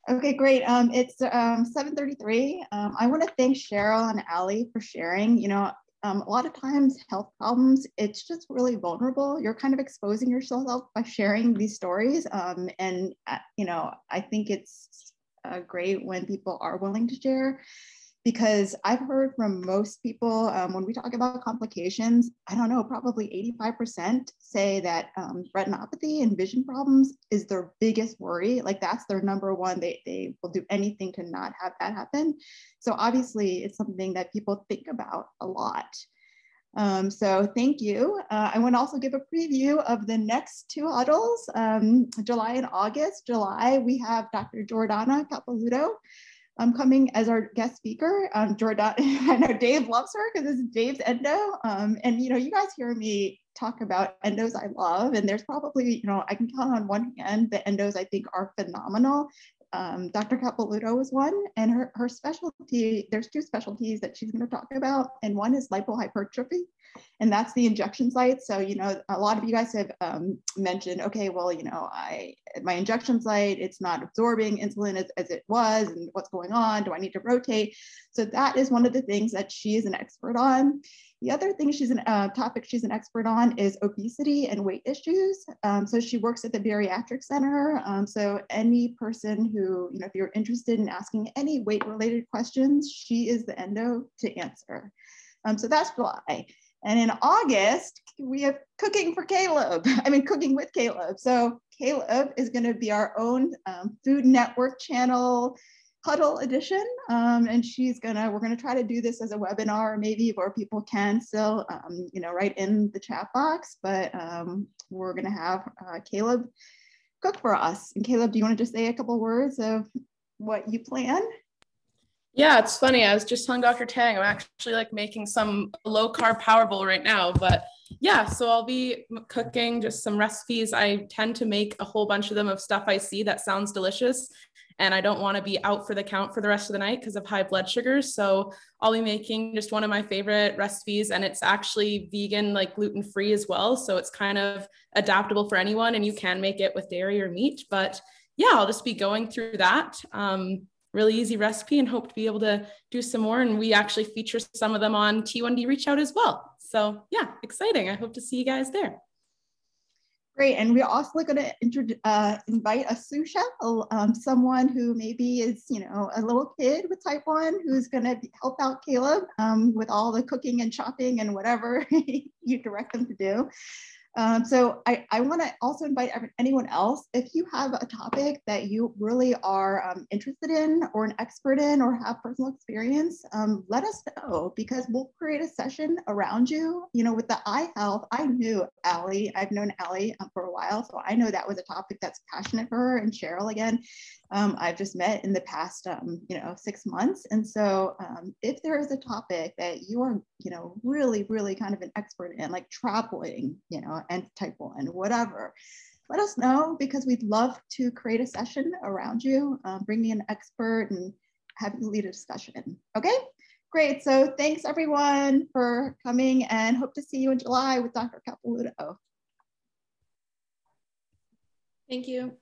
Okay, great. Um, it's um, 7.33. Um, I want to thank Cheryl and Ali for sharing. You know, um, a lot of times health problems, it's just really vulnerable. You're kind of exposing yourself by sharing these stories. Um, and, uh, you know, I think it's uh, great when people are willing to share because I've heard from most people um, when we talk about complications, I don't know, probably 85% say that um, retinopathy and vision problems is their biggest worry. Like that's their number one. They, they will do anything to not have that happen. So obviously, it's something that people think about a lot. Um, so thank you. Uh, I want to also give a preview of the next two huddles, um, July and August. July, we have Dr. Jordana Capelouto um, coming as our guest speaker. Um, Jordan, I know Dave loves her because this is Dave's endo. Um, and, you know, you guys hear me talk about endos I love, and there's probably, you know, I can count on one hand the endos I think are phenomenal. Um, Dr. Capelouto is one, and her, her specialty, there's two specialties that she's going to talk about, and one is lipohypertrophy, and that's the injection site. So, you know, a lot of you guys have um, mentioned, okay, well, you know, I my injection site, it's not absorbing insulin as, as it was, and what's going on? Do I need to rotate? So that is one of the things that she is an expert on. The other thing she's an uh, topic she's an expert on is obesity and weight issues. Um, so she works at the bariatric center. Um, so any person who, you know, if you're interested in asking any weight related questions, she is the endo to answer. Um, so that's July. And in August, we have cooking for Caleb. I mean, cooking with Caleb. So Caleb is going to be our own um, Food Network channel huddle edition. Um, and she's gonna, we're gonna try to do this as a webinar maybe where people can still, um, you know, write in the chat box, but um, we're gonna have uh, Caleb cook for us. And Caleb, do you wanna just say a couple words of what you plan? Yeah, it's funny. I was just telling Dr. Tang, I'm actually like making some low carb power bowl right now. But yeah, so I'll be cooking just some recipes. I tend to make a whole bunch of them of stuff I see that sounds delicious. And I don't want to be out for the count for the rest of the night because of high blood sugars. So I'll be making just one of my favorite recipes. And it's actually vegan, like gluten free as well. So it's kind of adaptable for anyone. And you can make it with dairy or meat. But yeah, I'll just be going through that. Um, really easy recipe and hope to be able to do some more. And we actually feature some of them on T1D Reach Out as well. So yeah, exciting. I hope to see you guys there. Great, and we're also going to uh, invite a sous chef, um, someone who maybe is, you know, a little kid with type 1 who's going to help out Caleb um, with all the cooking and chopping and whatever you direct them to do. Um, so I, I want to also invite anyone else, if you have a topic that you really are um, interested in or an expert in or have personal experience, um, let us know because we'll create a session around you. You know, with the eye health, I knew Ali, I've known Ali um, for a while, so I know that was a topic that's passionate for her and Cheryl again um, I've just met in the past, um, you know, six months. And so if there is a topic that you are, you know, really, really kind of an expert in, like traveling, you know, and type one, whatever, let us know because we'd love to create a session around you, um, bring me an expert and have you lead a discussion. Okay, great. So thanks everyone for coming and hope to see you in July with Dr. Capelouto. Thank you.